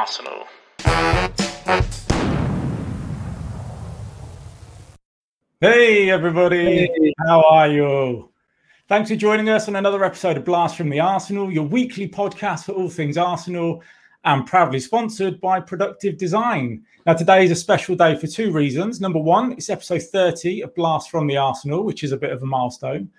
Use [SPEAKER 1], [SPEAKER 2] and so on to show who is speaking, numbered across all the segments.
[SPEAKER 1] Arsenal.
[SPEAKER 2] Hey, everybody.
[SPEAKER 3] Hey.
[SPEAKER 2] How are you? Thanks for joining us on another episode of Blast from the Arsenal, your weekly podcast for all things Arsenal, and proudly sponsored by Productive Design. Now, today is a special day for two reasons. Number one, it's episode 30 of Blast from the Arsenal, which is a bit of a milestone.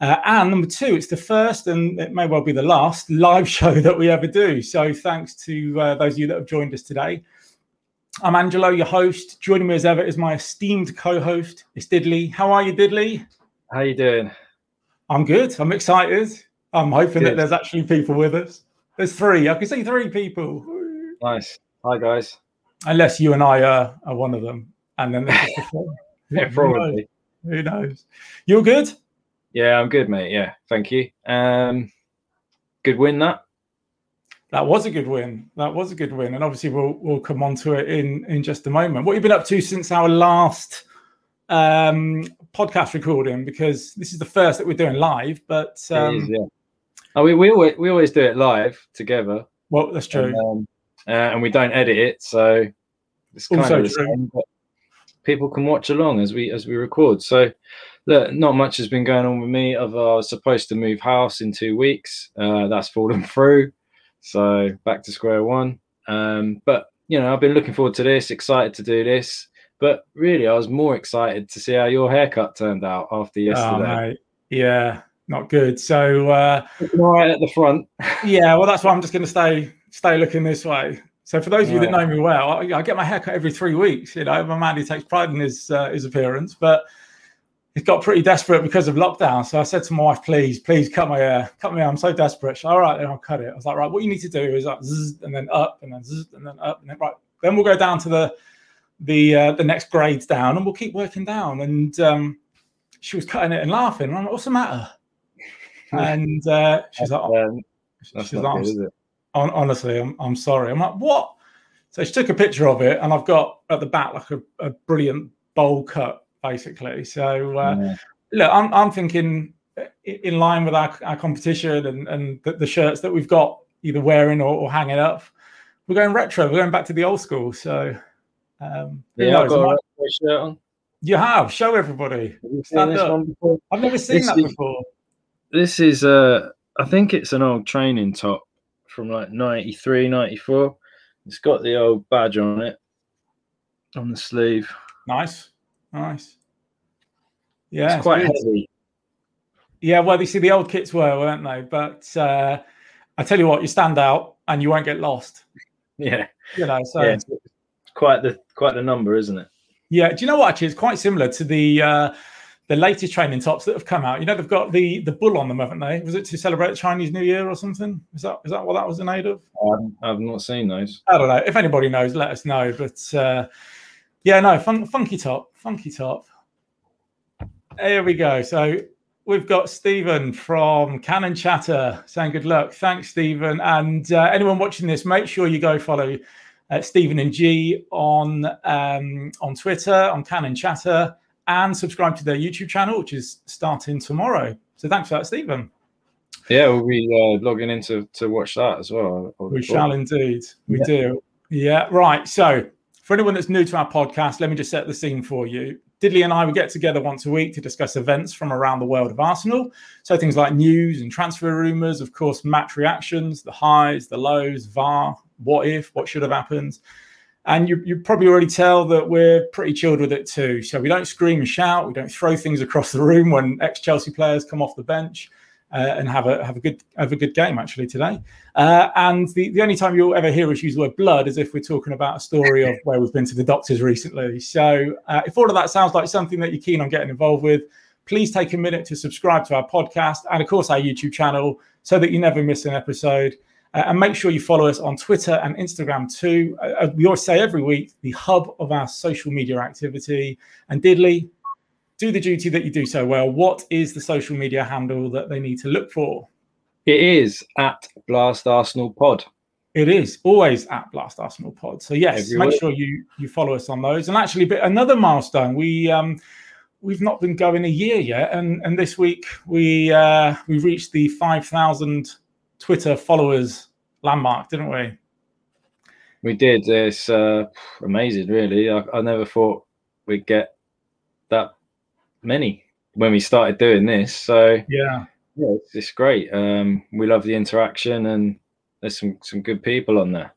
[SPEAKER 2] Uh, and number two, it's the first and it may well be the last live show that we ever do. So, thanks to uh, those of you that have joined us today. I'm Angelo, your host. Joining me as ever is my esteemed co-host, it's Diddley. How are you, Diddley?
[SPEAKER 3] How you doing?
[SPEAKER 2] I'm good. I'm excited. I'm hoping that there's actually people with us. There's three. I can see three people,
[SPEAKER 3] Nice. Hi guys.
[SPEAKER 2] unless you and I are, are one of them. And then there's just the four.
[SPEAKER 3] Yeah,
[SPEAKER 2] Who knows?
[SPEAKER 3] probably.
[SPEAKER 2] Who knows? You're good.
[SPEAKER 3] Yeah, I'm good, mate. Yeah, thank you. Um, good win that.
[SPEAKER 2] That was a good win. That was a good win, and obviously we'll we'll come on to it in in just a moment. What you've been up to since our last um, podcast recording? Because this is the first that we're doing live, but um,
[SPEAKER 3] is, yeah. Oh, we, we always we always do it live together,
[SPEAKER 2] well, that's true.
[SPEAKER 3] and, um, uh, and we don't edit it, so it's kind
[SPEAKER 2] Also
[SPEAKER 3] of the
[SPEAKER 2] true.
[SPEAKER 3] same. But people can watch along as we as we record. So, look, not much has been going on with me. I was supposed to move house in two weeks. Uh, that's fallen through, so back to square one. Um, but you know, I've been looking forward to this, excited to do this. But really, I was more excited to see how your haircut turned out after
[SPEAKER 2] Oh,
[SPEAKER 3] yesterday.
[SPEAKER 2] mate. Yeah, not good. So uh,
[SPEAKER 3] Looking all right at the front.
[SPEAKER 2] yeah, well, that's why I'm just going to stay stay looking this way. So for those of you that know me well, I, I get my haircut every three weeks. You know, I'm a man who takes pride in his uh, his appearance, but it got pretty desperate because of lockdown. So I said to my wife, "Please, please cut my hair, cut my hair. I'm so desperate." She's like, all right, then I'll cut it. I was like, right, what you need to do is like, zzz, and then up, and then zzz, and then up, and then right. Then we'll go down to the the uh, the next grades down, and we'll keep working down. And um, she was cutting it and laughing. And I'm like, "What's the matter?" And uh, she's like,
[SPEAKER 3] Um,
[SPEAKER 2] she's like,
[SPEAKER 3] good?
[SPEAKER 2] Honestly, I'm, I'm sorry. I'm like, what? So she took a picture of it, and I've got at the back like a, a brilliant bowl cut, basically. So uh,
[SPEAKER 3] Yeah.
[SPEAKER 2] look, I'm, I'm thinking in line with our, our competition and, and the, the shirts that we've got either wearing or, or hanging up. We're going retro. We're going back to the old school. So um,
[SPEAKER 3] Yeah, I've got a retro shirt on.
[SPEAKER 2] you have show everybody.
[SPEAKER 3] Have you seen
[SPEAKER 2] Stand
[SPEAKER 3] this
[SPEAKER 2] up.
[SPEAKER 3] one before?
[SPEAKER 2] I've never seen
[SPEAKER 3] This
[SPEAKER 2] that
[SPEAKER 3] is-
[SPEAKER 2] before.
[SPEAKER 3] This is uh I think it's an old training top from like 93, 94. It's got the old badge on it on the sleeve.
[SPEAKER 2] Nice, nice. Yeah,
[SPEAKER 3] it's quite
[SPEAKER 2] good.
[SPEAKER 3] heavy.
[SPEAKER 2] Yeah, well, you see, the old kits were, weren't they? But uh, I tell you what, you stand out and you won't get lost.
[SPEAKER 3] Yeah.
[SPEAKER 2] You know, so
[SPEAKER 3] yeah.
[SPEAKER 2] yeah.
[SPEAKER 3] It's quite the quite the number, isn't it?
[SPEAKER 2] Yeah, do you know what? Actually, it's quite similar to the uh, the latest training tops that have come out. You know, they've got the the bull on them, haven't they? Was it to celebrate Chinese New Year or something? Is that is that what that was in aid of?
[SPEAKER 3] Um, I've not seen those.
[SPEAKER 2] I don't know. If anybody knows, let us know. But uh, yeah, no, fun, funky top, funky top. Here we go. So we've got Stephen from Cannon Chatter saying good luck. Thanks, Stephen. And uh, anyone watching this, make sure you go follow uh, Stephen and G on um, on Twitter, on Cannon Chatter, and subscribe to their YouTube channel, which is starting tomorrow. So thanks for that, Stephen.
[SPEAKER 3] Yeah, we'll be uh, logging in to, to watch that as well.
[SPEAKER 2] We shall indeed. We
[SPEAKER 3] Yeah.
[SPEAKER 2] do. Yeah, right. So, for anyone that's new to our podcast, let me just set the scene for you. Diddley and I will get together once a week to discuss events from around the world of Arsenal. So, things like news and transfer rumours, of course, match reactions, the highs, the lows, VAR, what if, what should have happened. And you, you probably already tell that we're pretty chilled with it too. So, we don't scream and shout, we don't throw things across the room when ex Chelsea players come off the bench. Uh, and have a have a good have a good game actually today. Uh, and the, the only time you'll ever hear us use the word blood is if we're talking about a story of where we've been to the doctors recently. So uh, if all of that sounds like something that you're keen on getting involved with, please take a minute to subscribe to our podcast and, of course, our YouTube channel so that you never miss an episode. Uh, and make sure you follow us on Twitter and Instagram too. Uh, we always say every week, the hub of our social media activity. And Diddley, do the duty that you do so well. What is the social media handle that they need to look for?
[SPEAKER 3] It is at Blast Arsenal Pod.
[SPEAKER 2] It is always at Blast Arsenal Pod. So yes,
[SPEAKER 3] Every
[SPEAKER 2] make sure you you follow us on those. And actually, but another milestone. We um we've not been going a year yet, and and this week we uh we reached the five thousand Twitter followers landmark, didn't we?
[SPEAKER 3] We did. It's uh, amazing, really. I, I never thought we'd get many when we started doing this. So
[SPEAKER 2] yeah,
[SPEAKER 3] yeah, it's, it's great. Um, we love the interaction, and there's some some good people on there.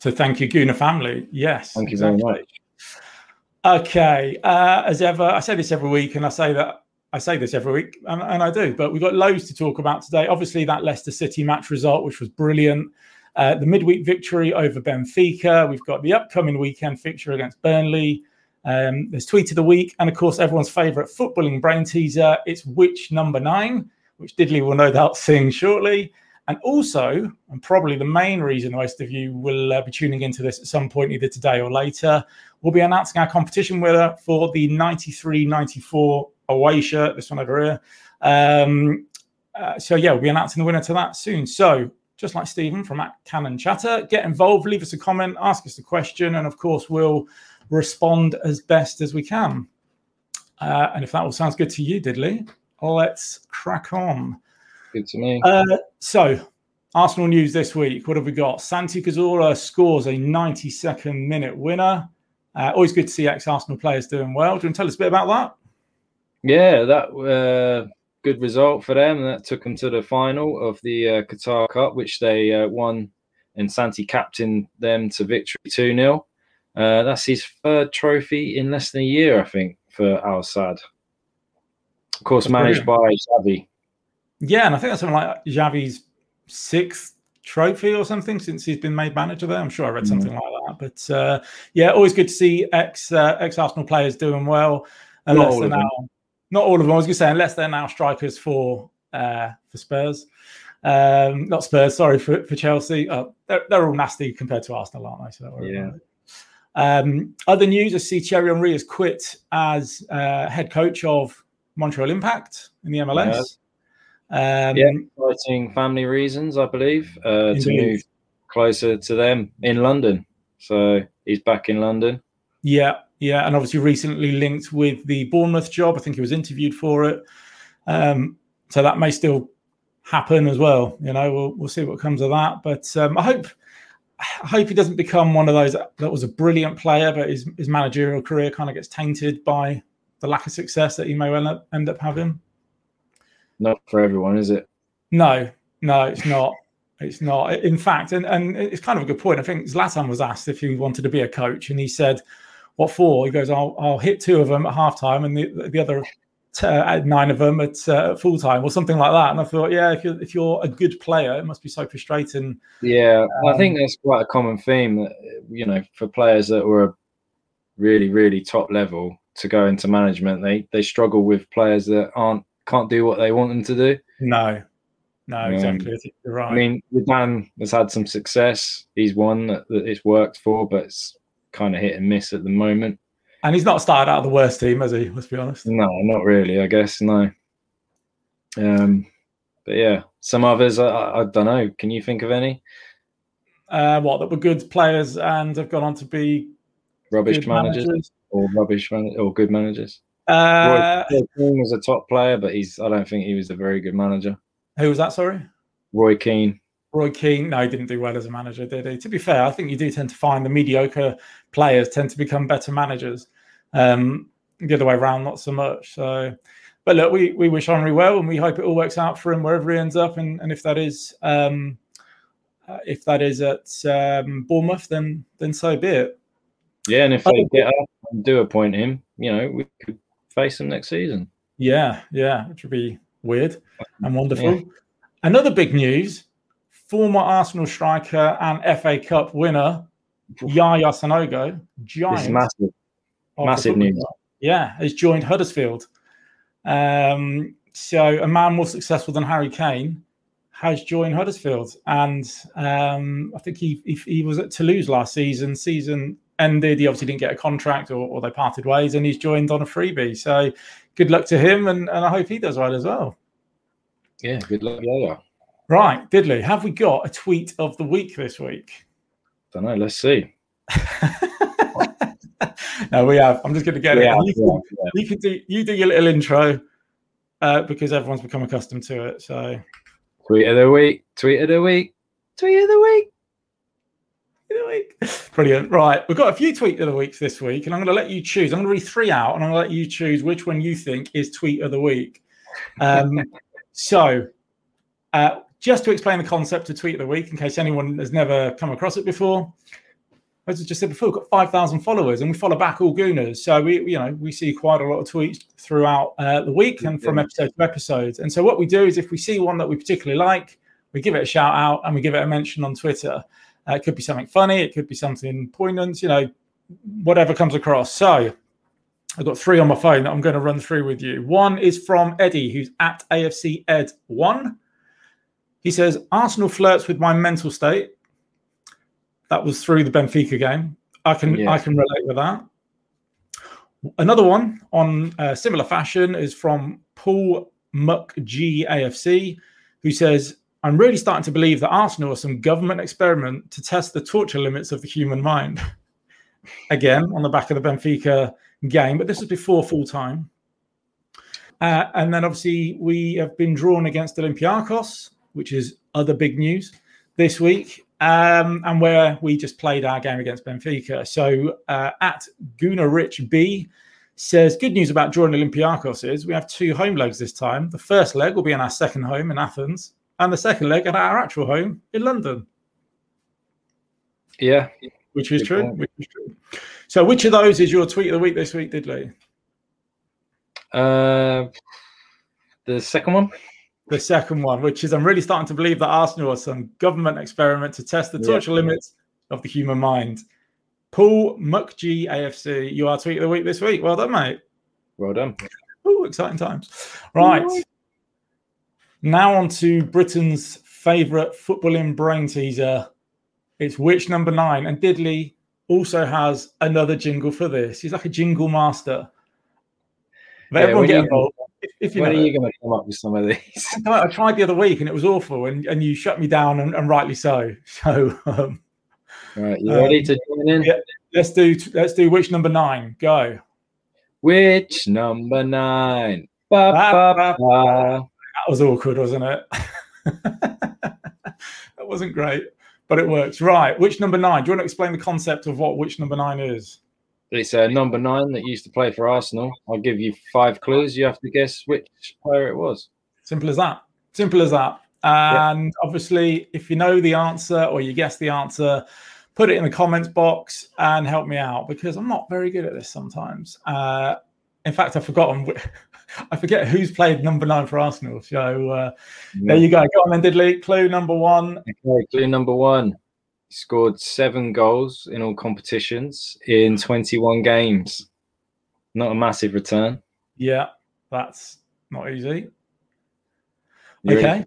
[SPEAKER 2] So thank you, Gooner family. Yes,
[SPEAKER 3] thank you very much.
[SPEAKER 2] Okay, uh, as ever, I say this every week, and I say that I say this every week, and, and, I do. But we've got loads to talk about today. Obviously, that Leicester City match result, which was brilliant. Uh, the midweek victory over Benfica. We've got the upcoming weekend fixture against Burnley. Um, there's tweet of the week, and of course, everyone's favourite footballing brain teaser. It's which number nine, which Diddley will no doubt sing shortly. And also, and probably the main reason most of you will uh, be tuning into this at some point, either today or later, we'll be announcing our competition winner for the 93 94 away shirt, this one over here. Um, uh, so, yeah, we'll be announcing the winner to that soon. So, just like Stephen from at Cannon Chatter, get involved, leave us a comment, ask us a question, and of course, we'll respond as best as we can. Uh, and if that all sounds good to you, Diddley, let's crack on.
[SPEAKER 3] Good to me.
[SPEAKER 2] Uh, so, Arsenal news this week. What have we got? Santi Cazorla scores a 92nd minute winner. Uh, always good to see ex Arsenal players doing well. Do you want to tell us a bit about that?
[SPEAKER 3] Yeah, that uh, good result for them. That took them to the final of the uh, Qatar Cup, which they uh, won, and Santi captained them to victory 2 0. Uh, that's his third trophy in less than a year, I think, for Al Sadd. Of course, that's managed brilliant. by Xavi.
[SPEAKER 2] Yeah, and I think that's something like Xavi's sixth trophy or something since he's been made manager there. I'm sure I read mm. something mm. like that. But uh, yeah, always good to see ex uh, ex Arsenal players doing well. Unless they're now, not all of them. I was going to say unless they're now strikers for uh, for Spurs. Um, not Spurs, sorry for, for Chelsea. Oh, they're, they're all nasty compared to Arsenal, aren't they? So
[SPEAKER 3] yeah.
[SPEAKER 2] Um, other news: I see Thierry Henry has quit as uh, head coach of Montreal Impact in the MLS.
[SPEAKER 3] Um, yeah, exciting family reasons, I believe, uh, to move closer to them in London. So he's back in London.
[SPEAKER 2] Yeah, yeah, and obviously recently linked with the Bournemouth job. I think he was interviewed for it. Um, so that may still happen as well. You know, we'll we'll see what comes of that. But um, I hope I hope he doesn't become one of those that was a brilliant player, but his his managerial career kind of gets tainted by the lack of success that he may end up, end up having
[SPEAKER 3] not for everyone, is it?
[SPEAKER 2] No, no, it's not. It's not. In fact, and, and it's kind of a good point. I think Zlatan was asked if he wanted to be a coach, and he said, "What for?" He goes, "I'll, I'll hit two of them at halftime, and the, the other uh, nine of them at uh, full time, or something like that." And I thought, yeah, if you're, if you're a good player, it must be so frustrating.
[SPEAKER 3] Yeah, um, I think um, that's quite a common theme that you know for players that were really, really top level to go into management, they they struggle with players that aren't can't do what they want them to do.
[SPEAKER 2] No, no, um, exactly. You're right. I
[SPEAKER 3] mean, Dan has had some success. He's one that, that it's worked for, but it's kind of hit and miss at the moment.
[SPEAKER 2] And he's not started out of the worst team, has he? Let's be honest.
[SPEAKER 3] No, not really. I guess no. Um, but yeah, some others. I, I, I don't know. Can you think of any?
[SPEAKER 2] Uh, what that were good players and have gone on to be
[SPEAKER 3] rubbish managers, managers, or rubbish man- or good managers. Uh, Roy Keane was a top player, but he's I don't think he was a very good manager.
[SPEAKER 2] Who was that? Sorry,
[SPEAKER 3] Roy Keane.
[SPEAKER 2] Roy Keane, no, he didn't do well as a manager, did he? To be fair, I think you do tend to find the mediocre players tend to become better managers. Um, the other way around, not so much. So, but look, we, we wish Henry well, and we hope it all works out for him wherever he ends up. And, and if that is um, uh, if that is at um, Bournemouth, then then so be it.
[SPEAKER 3] Yeah, and if they get up and do appoint him, you know, we could face them next season.
[SPEAKER 2] Yeah, yeah, which would be weird and wonderful. Yeah. Another big news: former Arsenal striker and FA Cup winner Yaya Sanogo, giant,
[SPEAKER 3] massive, massive news.
[SPEAKER 2] Yeah, has joined Huddersfield. Um, so a man more successful than Harry Kane has joined Huddersfield, and um, I think he, he, he was at Toulouse last season. Season ended. He obviously didn't get a contract or, or, they parted ways and he's joined on a freebie. So good luck to him and, and I hope he does well as well.
[SPEAKER 3] Yeah, good luck. Yeah, yeah.
[SPEAKER 2] Right, Diddley, have we got a tweet of the week this week?
[SPEAKER 3] Don't know. Let's see.
[SPEAKER 2] no, we have. I'm just going to get yeah, it. You, can, yeah. you can do you do your little intro uh, because everyone's become accustomed to it. So,
[SPEAKER 3] tweet of the week, tweet of the week, tweet of the week.
[SPEAKER 2] the week. Brilliant. Right. We've got a few tweet of the weeks this week, and I'm going to let you choose. I'm going to read three out, and I'm going to let you choose which one you think is tweet of the week. Um, so, uh, just to explain the concept of tweet of the week, in case anyone has never come across it before, as I just said before, we've got 5,000 followers and we follow back all Gooners. So we, you know, we see quite a lot of tweets throughout uh, the week and from episode to episode. And so what we do is if we see one that we particularly like, we give it a shout out and we give it a mention on Twitter. Uh, it could be something funny, it could be something poignant, you know, whatever comes across. So I've got three on my phone that I'm going to run through with you. One is from Eddie, who's at AFC Ed1. He says, Arsenal flirts with my mental state. That was through the Benfica game. I can yeah. I can relate with that. Another one on a similar fashion is from Paul Muck G AFC, who says, I'm really starting to believe that Arsenal are some government experiment to test the torture limits of the human mind. Again, on the back of the Benfica game, but this was before full time. Uh, and then obviously we have been drawn against Olympiacos, which is other big news this week, um, and where we just played our game against Benfica. So uh, at Guna Rich B says, Good news about drawing Olympiacos is we have two home legs this time. The first leg will be in our second home in Athens, and the second leg at our actual home in London.
[SPEAKER 3] Yeah.
[SPEAKER 2] Which is, true, which is true. So, which of those is your tweet of the week this week, Diddley?
[SPEAKER 3] Uh, the second one.
[SPEAKER 2] The second one, which is I'm really starting to believe that Arsenal are some government experiment to test the torture yeah. limits of the human mind. Paul MuckG AFC, you are tweet of the week this week. Well done, mate.
[SPEAKER 3] Well done.
[SPEAKER 2] Oh, exciting times. Right. Now on to Britain's favourite footballing brain teaser. It's which number nine? And Diddley also has another jingle for this. He's like a jingle master.
[SPEAKER 3] But yeah, everyone get involved. If, if you when know, are you going to come up with some of these?
[SPEAKER 2] I tried the other week and it was awful, and, and you shut me down, and, and rightly so. So, um,
[SPEAKER 3] right, you ready um, to join in? Yeah,
[SPEAKER 2] let's do let's do which number nine? Go.
[SPEAKER 3] Which number nine? Ba, ba, ba,
[SPEAKER 2] that was awkward, wasn't it? that wasn't great, but it works. Right. Which number nine? Do you want to explain the concept of what which number nine is?
[SPEAKER 3] It's a number nine that used to play for Arsenal. I'll give you five clues. You have to guess which player it was.
[SPEAKER 2] Simple as that. Simple as that. And yeah. obviously, if you know the answer or you guess the answer, put it in the comments box and help me out because I'm not very good at this sometimes. Uh, in fact, I've forgotten I forget who's played number nine for Arsenal. So uh, yeah. there you go. Go on then, Diddley. Clue number one.
[SPEAKER 3] Okay, clue number one. He scored seven goals in all competitions in 21 games. Not a massive return.
[SPEAKER 2] Yeah, that's not easy. You okay.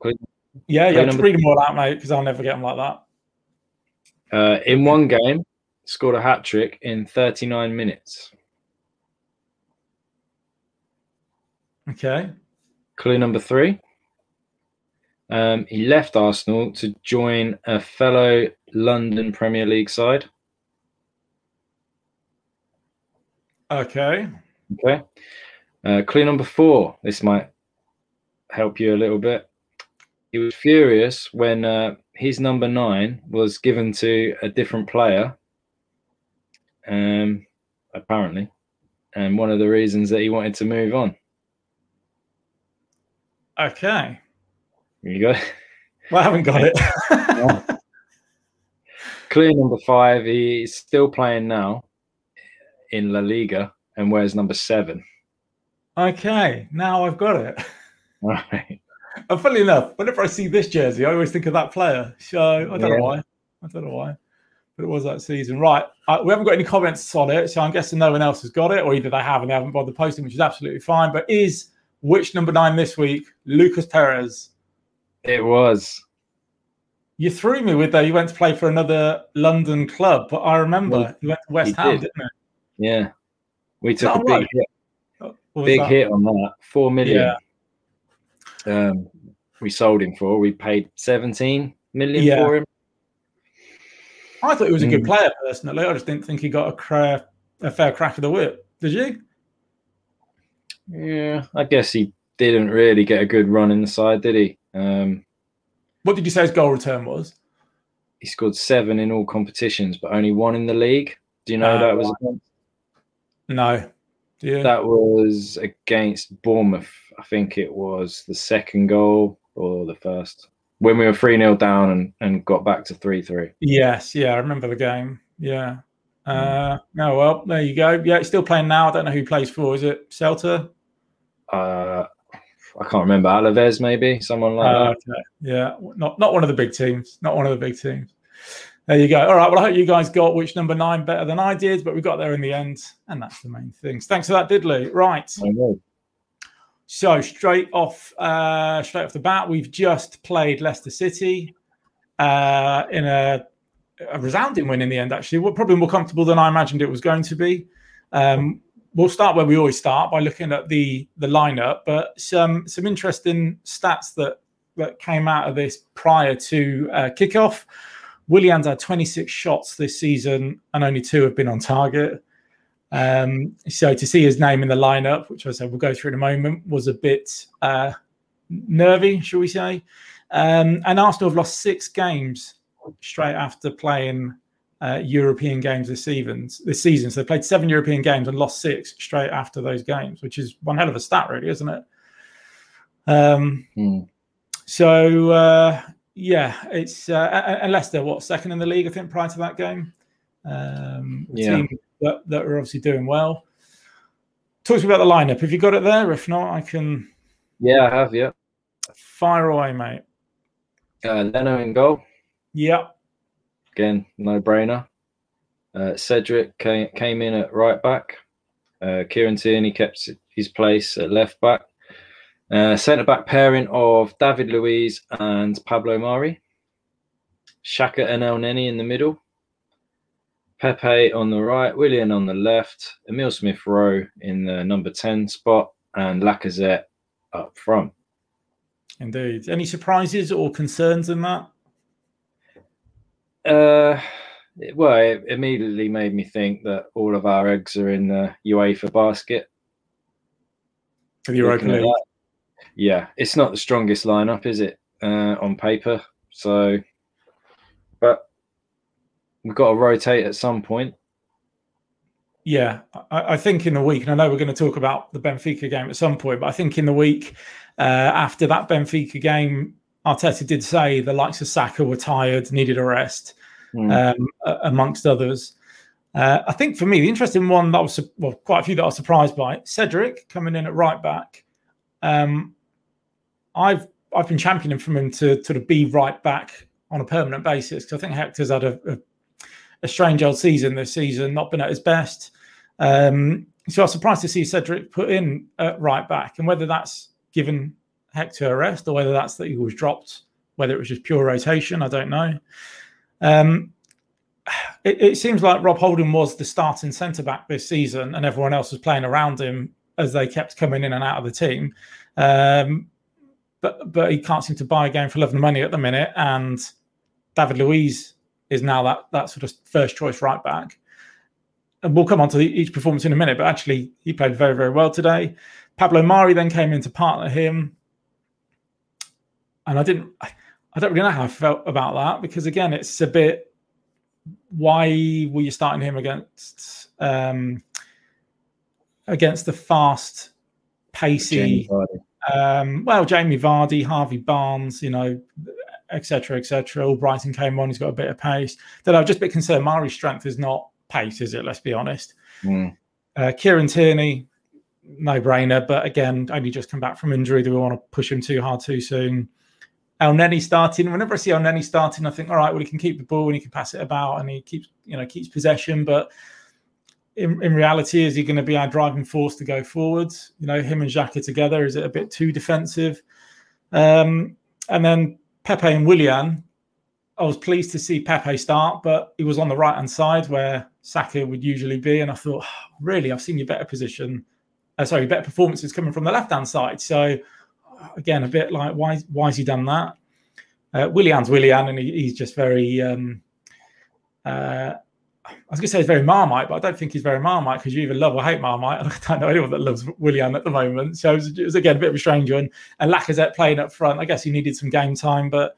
[SPEAKER 2] Yeah, yeah. Just read them all out, mate, because I'll never get them like that.
[SPEAKER 3] Uh, in one game, scored a hat trick in 39 minutes.
[SPEAKER 2] Okay.
[SPEAKER 3] Clue number three. Um, he left Arsenal to join a fellow London Premier League side.
[SPEAKER 2] Okay.
[SPEAKER 3] Okay. Uh, clue number four. This might help you a little bit. He was furious when uh, his number nine was given to a different player. Um, apparently, and one of the reasons that he wanted to move on.
[SPEAKER 2] Okay.
[SPEAKER 3] You go.
[SPEAKER 2] Well, I haven't got it.
[SPEAKER 3] Clear number five. He's still playing now in La Liga and wears number seven.
[SPEAKER 2] Okay, now I've got it.
[SPEAKER 3] All right.
[SPEAKER 2] And funnily enough, whenever I see this jersey, I always think of that player. So I don't yeah. know why. I don't know why. But it was that season. Right. Uh, we haven't got any comments on it. So I'm guessing no one else has got it, or either they have and they haven't bothered posting, which is absolutely fine. But is which number nine this week? Lucas Perez.
[SPEAKER 3] It was.
[SPEAKER 2] You threw me with that. You went to play for another London club, but I remember well, you went to West Ham, did. not
[SPEAKER 3] it? Yeah, we took a big right? hit. Big that? hit on that. Four million. Yeah. Um, we sold him for. We paid seventeen million yeah. for him.
[SPEAKER 2] I thought he was a good mm. player personally. I just didn't think he got a, cra- a fair crack of the whip. Did you?
[SPEAKER 3] Yeah, I guess he didn't really get a good run in the side, did he? Um,
[SPEAKER 2] what did you say his goal return was?
[SPEAKER 3] he scored seven in all competitions, but only one in the league. Do you know uh, that was? Against?
[SPEAKER 2] No.
[SPEAKER 3] Yeah. That was against Bournemouth. I think it was the second goal or the first when we were 3 0 down and, and got back to 3 3.
[SPEAKER 2] Yes. Yeah. I remember the game. Yeah. Uh, no, well, there you go. Yeah, still playing now. I don't know who plays for. Is it Celta?
[SPEAKER 3] Uh, I can't remember. Alaves, maybe someone like uh, that. Okay.
[SPEAKER 2] Yeah, not not one of the big teams. Not one of the big teams. There you go. All right. Well, I hope you guys got which number nine better than I did, but we got there in the end, and that's the main things. Thanks for that, Diddley. Right. So straight off, uh, straight off the bat, we've just played Leicester City uh, in a, a resounding win in the end. Actually, we're probably more comfortable than I imagined it was going to be. Um, we'll start where we always start by looking at the the lineup, but some some interesting stats that that came out of this prior to uh, kickoff. Willian's had 26 shots this season, and only two have been on target. Um, so to see his name in the lineup, which I said we'll go through in a moment, was a bit uh, nervy, shall we say? Um, and Arsenal have lost six games straight after playing uh, European games this season. This season, so they played seven European games and lost six straight after those games, which is one hell of a stat, really, isn't it? Um, mm. So uh, yeah, it's uh, and Leicester, what second in the league, I think, prior to that game. Um, yeah. Team that, that are obviously doing well. Talk to me about the lineup. Have you got it there? If not, I can.
[SPEAKER 3] Yeah, I have. Yeah.
[SPEAKER 2] Fire away, mate.
[SPEAKER 3] Uh, Leno in goal.
[SPEAKER 2] Yeah.
[SPEAKER 3] Again, no brainer. Uh, Cedric came, came in at right back. Uh, Kieran Tierney kept his place at left back. Uh, centre back pairing of David Luiz and Pablo Mari. Xhaka and Elneny in the middle. Pepe on the right, Willian on the left, Emile Smith Rowe in the number 10 spot, and Lacazette up front.
[SPEAKER 2] Indeed. Any surprises or concerns in that?
[SPEAKER 3] Uh, well, it immediately made me think that all of our eggs are in the UEFA basket.
[SPEAKER 2] For the Europa League.
[SPEAKER 3] Yeah, it's not the strongest lineup, is it, uh, on paper? So, but we've got to rotate at some point.
[SPEAKER 2] Yeah, I, I, think in the week, and I know we're going to talk about the Benfica game at some point, but I think in the week uh, after that Benfica game, Arteta did say the likes of Saka were tired, needed a rest, mm. um, amongst others. Uh, I think for me, the interesting one that was well, quite a few that I was surprised by Cedric coming in at right back. Um, I've I've been championing from him to to be right back on a permanent basis because I think Hector's had a, a, a, strange old season this season, not been at his best. Um, so I was surprised to see Cedric put in at right back, and whether that's given Hector a rest or whether that's that he was dropped, whether it was just pure rotation, I don't know. Um, it, it, seems like Rob Holding was the starting centre back this season, and everyone else was playing around him as they kept coming in and out of the team. Um, but but he can't seem to buy a game for love and money at the minute. And David Luiz is now that that sort of first choice right back. And we'll come on to the, each performance in a minute, but actually he played very very well today. Pablo Mari then came in to partner him, and I didn't. I don't really know how I felt about that because again, it's a bit. Why were you starting him against um, against the fast, pacey? Um, well, Jamie Vardy, Harvey Barnes, you know, etc., etc. All Brighton came on. He's got a bit of pace. That I'm just a bit concerned. Mari's strength is not pace, is it? Let's be honest. Mm. Uh, Kieran Tierney, no brainer, but again, only just come back from injury. Do we want to push him too hard too soon? Elneny starting. Whenever I see Elneny starting, I think, all right, well, he can keep the ball and he can pass it about and he keeps, you know, keeps possession, but in, in reality, is he going to be our driving force to go forwards? You know, him and Xhaka together, is it a bit too defensive? Um, and then Pepe and Willian, I was pleased to see Pepe start, but he was on the right hand side where Saka would usually be. And I thought, oh, really, I've seen your better position. Uh, sorry, better performances coming from the left hand side. So, again, a bit like, why, why has he done that? Uh, Willian's Willian, and he, he's just very um, uh, I was going to say he's very Marmite, but I don't think he's very Marmite because you either love or hate Marmite. I don't know anyone that loves Willian at the moment. So it was, it was again a bit of a strange one. And Lacazette playing up front, I guess he needed some game time, but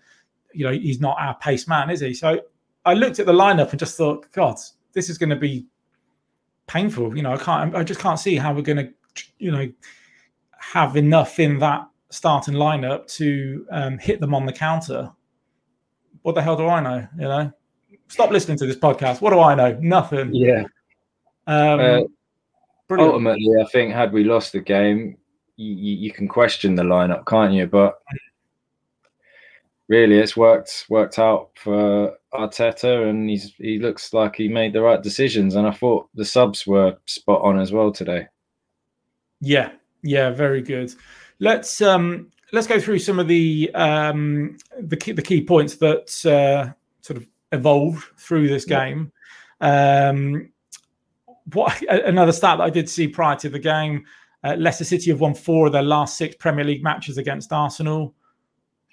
[SPEAKER 2] you know he's not our pace man, is he? So I looked at the lineup and just thought, God, this is going to be painful. You know, I can't, I just can't see how we're going to, you know, have enough in that starting lineup to um, hit them on the counter. What the hell do I know? You know, stop listening to this podcast. What do I know? Nothing.
[SPEAKER 3] Yeah.
[SPEAKER 2] Um,
[SPEAKER 3] Uh. Ultimately, I think had we lost the game, you, you, you can question the lineup, can't you? But really, it's worked worked out for Arteta, and he's he looks like he made the right decisions. And I thought the subs were spot on as well today.
[SPEAKER 2] Yeah, yeah, very good. Let's um let's go through some of the um the key the key points that uh, sort of evolved through this game. Um, what another stat that I did see prior to the game: uh, Leicester City have won four of their last six Premier League matches against Arsenal.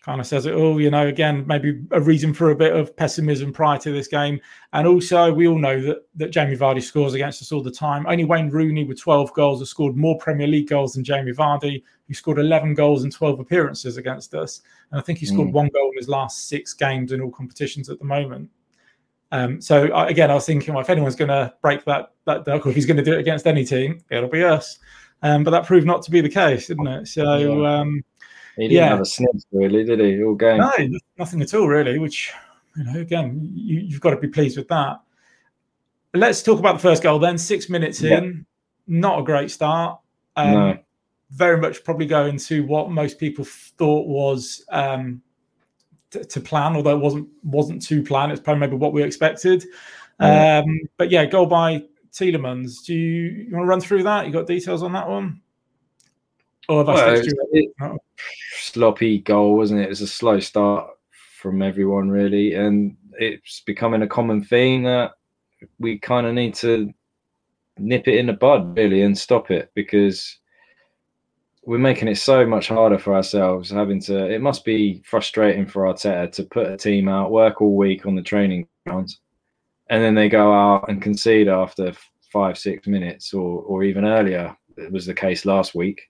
[SPEAKER 2] Kind of says it all, you know. Again, maybe a reason for a bit of pessimism prior to this game. And also, we all know that that Jamie Vardy scores against us all the time. Only Wayne Rooney with 12 goals has scored more Premier League goals than Jamie Vardy, who scored 11 goals in 12 appearances against us. And I think he scored
[SPEAKER 3] Mm.
[SPEAKER 2] one goal in his last six games in all competitions at the moment. Um, so I, again, I was thinking, well, if anyone's going to break that that duck, or if he's going to do it against any team, it'll be us. Um, but that proved not to be the case, didn't it? So um,
[SPEAKER 3] He didn't
[SPEAKER 2] Yeah.
[SPEAKER 3] have a sniff, really, did he? All game.
[SPEAKER 2] no, nothing at all, really. Which, you know, again, you, you've got to be pleased with that. Let's talk about the first goal then. Six minutes
[SPEAKER 3] Yeah.
[SPEAKER 2] in, not a great start. Um,
[SPEAKER 3] No.
[SPEAKER 2] Very much probably going to what most people thought was um, t- to plan, although it wasn't wasn't to plan. It's probably maybe what we expected. Um, but yeah, goal by Tielemans. Do you, you want to run through that? You got details on that one? Have I
[SPEAKER 3] Well, it-
[SPEAKER 2] No.
[SPEAKER 3] sloppy goal, wasn't it? It was a slow start from everyone, really, and it's becoming a common theme that we kind of need to nip it in the bud, really, and stop it because we're making it so much harder for ourselves. Having to, it must be frustrating for Arteta to put a team out, work all week on the training grounds, and then they go out and concede after five, six minutes, or or even earlier. It was the case last week.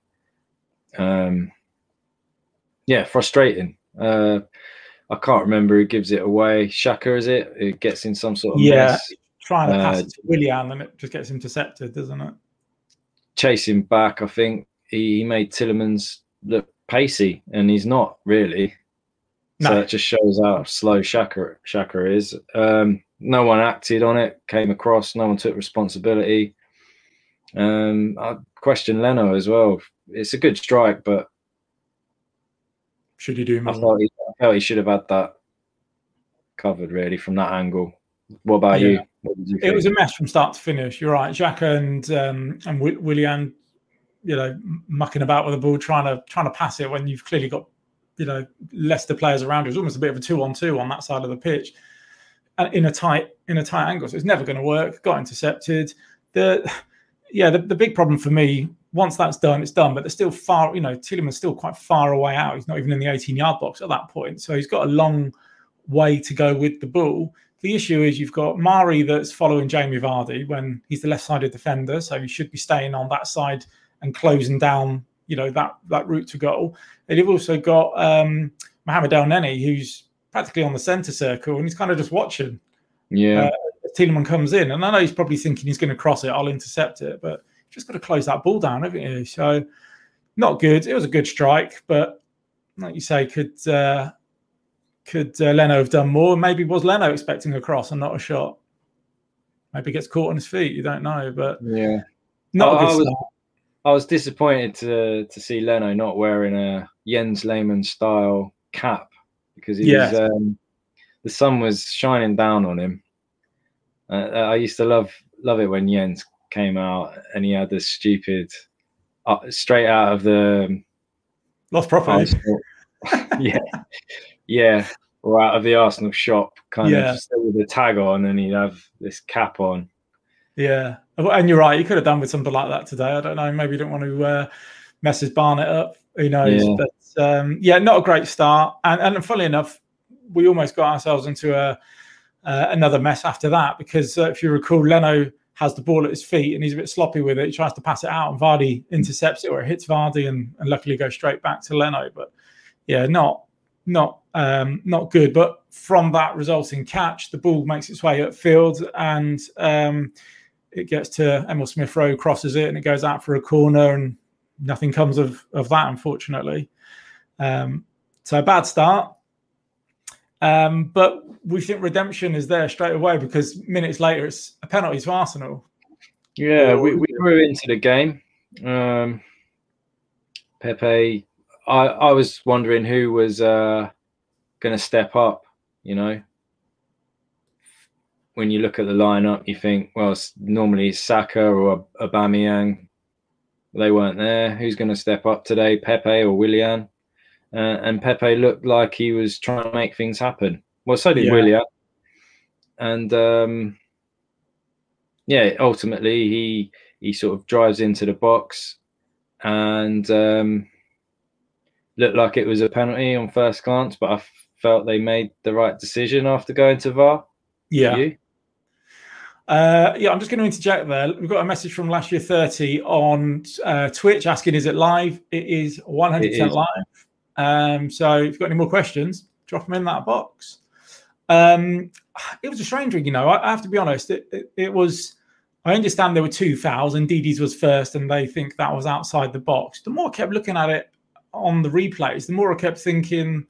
[SPEAKER 3] Um, yeah, frustrating. Uh, I can't remember who gives it away. Xhaka, is it? It gets in some sort of
[SPEAKER 2] Yeah.
[SPEAKER 3] mess.
[SPEAKER 2] Trying to pass
[SPEAKER 3] Uh,
[SPEAKER 2] it to Willian and it just gets intercepted, doesn't it?
[SPEAKER 3] Chasing back, I think he, he made Tielemans look pacey, and he's not really. So
[SPEAKER 2] No.
[SPEAKER 3] it just shows how slow Xhaka Xhaka is. Um, no one acted on it, came across. No one took responsibility. Um, I question Leno as well. It's a good strike, but
[SPEAKER 2] Should he do
[SPEAKER 3] I
[SPEAKER 2] more?
[SPEAKER 3] felt he, I felt he should have had that covered really from that angle. What about
[SPEAKER 2] Yeah.
[SPEAKER 3] you? What you
[SPEAKER 2] It was a mess from start to finish. You're right, Jack and um, and Wi- Willian, you know, mucking about with the ball, trying to trying to pass it when you've clearly got, you know, Leicester players around. you. It was almost a bit of a two on two on that side of the pitch, and in a tight in a tight angle. So it's never going to work. Got intercepted. The yeah, the, the big problem for me once that's done, it's done. But they're still far. You know, Tielemans still quite far away out. He's not even in the 18 yard box at that point. So he's got a long way to go with the ball. The issue is you've got Mari that's following Jamie Vardy when he's the left-sided defender, so he should be staying on that side and closing down, you know, that that route to goal. And you've also got um, Mohamed Elneny, who's practically on the centre circle, and he's kind of just watching.
[SPEAKER 3] yeah,
[SPEAKER 2] uh, comes in, and I know he's probably thinking he's going to cross it, I'll intercept it, but just got to close that ball down, haven't you? So not good. It was a good strike, but like you say, could uh, could uh, Leno have done more? Maybe was Leno expecting a cross and not a shot? Maybe gets caught on his feet. You don't know, but
[SPEAKER 3] yeah.
[SPEAKER 2] not a
[SPEAKER 3] I-
[SPEAKER 2] good
[SPEAKER 3] I was-
[SPEAKER 2] start.
[SPEAKER 3] I was disappointed to to see Leno not wearing a Jens Lehmann style cap because he
[SPEAKER 2] Yes.
[SPEAKER 3] was um, the sun was shining down on him. Uh, I used to love love it when Jens came out and he had this stupid uh, straight out of the
[SPEAKER 2] Lost properly.
[SPEAKER 3] Arsenal. yeah, yeah, or out of the Arsenal shop, kind
[SPEAKER 2] Yeah.
[SPEAKER 3] of still with the tag on, and he'd have this cap on.
[SPEAKER 2] Yeah, and you're right. You could have done with something like that today. I don't know. Maybe you don't want to uh, mess his Barnett up. Who knows?
[SPEAKER 3] Yeah.
[SPEAKER 2] But um, yeah, not a great start. And and funnily enough, we almost got ourselves into a uh, another mess after that because uh, if you recall, Leno has the ball at his feet and he's a bit sloppy with it. He tries to pass it out, and Vardy intercepts it or it hits Vardy, and, and luckily goes straight back to Leno. But yeah, not not um, not good. But from that resulting catch, the ball makes its way upfield and um, it gets to Emile Smith Rowe, crosses it, and it goes out for a corner, and nothing comes of of that, unfortunately. Um, so a bad start. Um, but we think redemption is there straight away because minutes later it's a penalty to Arsenal.
[SPEAKER 3] Yeah, we, we grew into the game. Um, Pepe, I, I was wondering who was uh, going to step up, you know. When you look at the lineup, you think, well, normally Saka or Aubameyang. They weren't there. Who's going to step up today, Pepe or Willian? Uh, and Pepe looked like he was trying to make things happen. Well, so did yeah. Willian. And um, yeah, ultimately he he sort of drives into the box and um, looked like it was a penalty on first glance, but I felt they made the right decision after going to VAR.
[SPEAKER 2] Yeah. You? Uh, yeah, I'm just going to interject there. We've got a message from last year 30 on uh, Twitch asking, is it live? It is 100% it is. live. Um, so if you've got any more questions, drop them in that box. Um, it was a strange one, you know. I, I have to be honest. It, it, it, was. I understand there were two fouls, and Ndidi's was first, and they think that was outside the box. The more I kept looking at it on the replays, the more I kept thinking,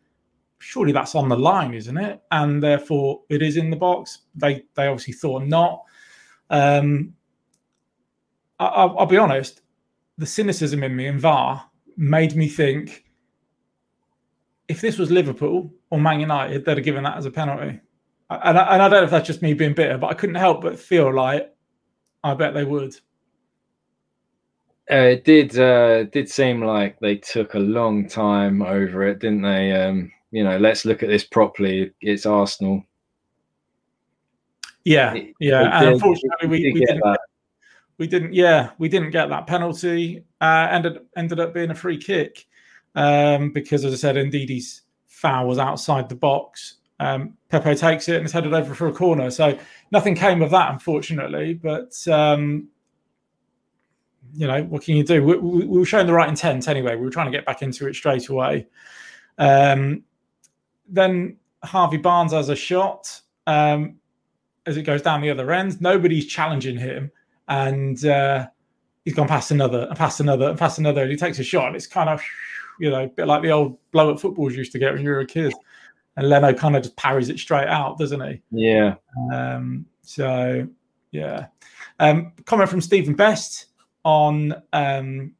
[SPEAKER 2] surely that's on the line, isn't it? And therefore, it is in the box. They they obviously thought not. Um, I, will be honest. The cynicism in me and VAR made me think if this was Liverpool or Man United, they'd have given that as a penalty. And I, and I don't know if that's just me being bitter, but I couldn't help but feel like I bet they would.
[SPEAKER 3] Uh, it did uh, did seem like they took a long time over it, didn't they? Um, you know, let's look at this properly. It's Arsenal.
[SPEAKER 2] Yeah, it, yeah. and unfortunately, we, we didn't. Get, we didn't. Yeah, we didn't get that penalty. Uh, ended ended up being a free kick um, because, as I said, Ndidi's foul was outside the box. Um, Pepe takes it and is headed over for a corner. So nothing came of that, unfortunately. But um, you know, what can you do? We, we, we, were showing the right intent anyway. We were trying to get back into it straight away. Um, then Harvey Barnes has a shot um, as it goes down the other end. Nobody's challenging him, and uh, he's gone past another, and past another, and past another. And he takes a shot, and it's kind of you know, a bit like the old blow up footballs used to get when you were a kid. And Leno kind of just parries it straight out, doesn't he?
[SPEAKER 3] Yeah.
[SPEAKER 2] Um, so, yeah. Um, comment from Stephen Best on um,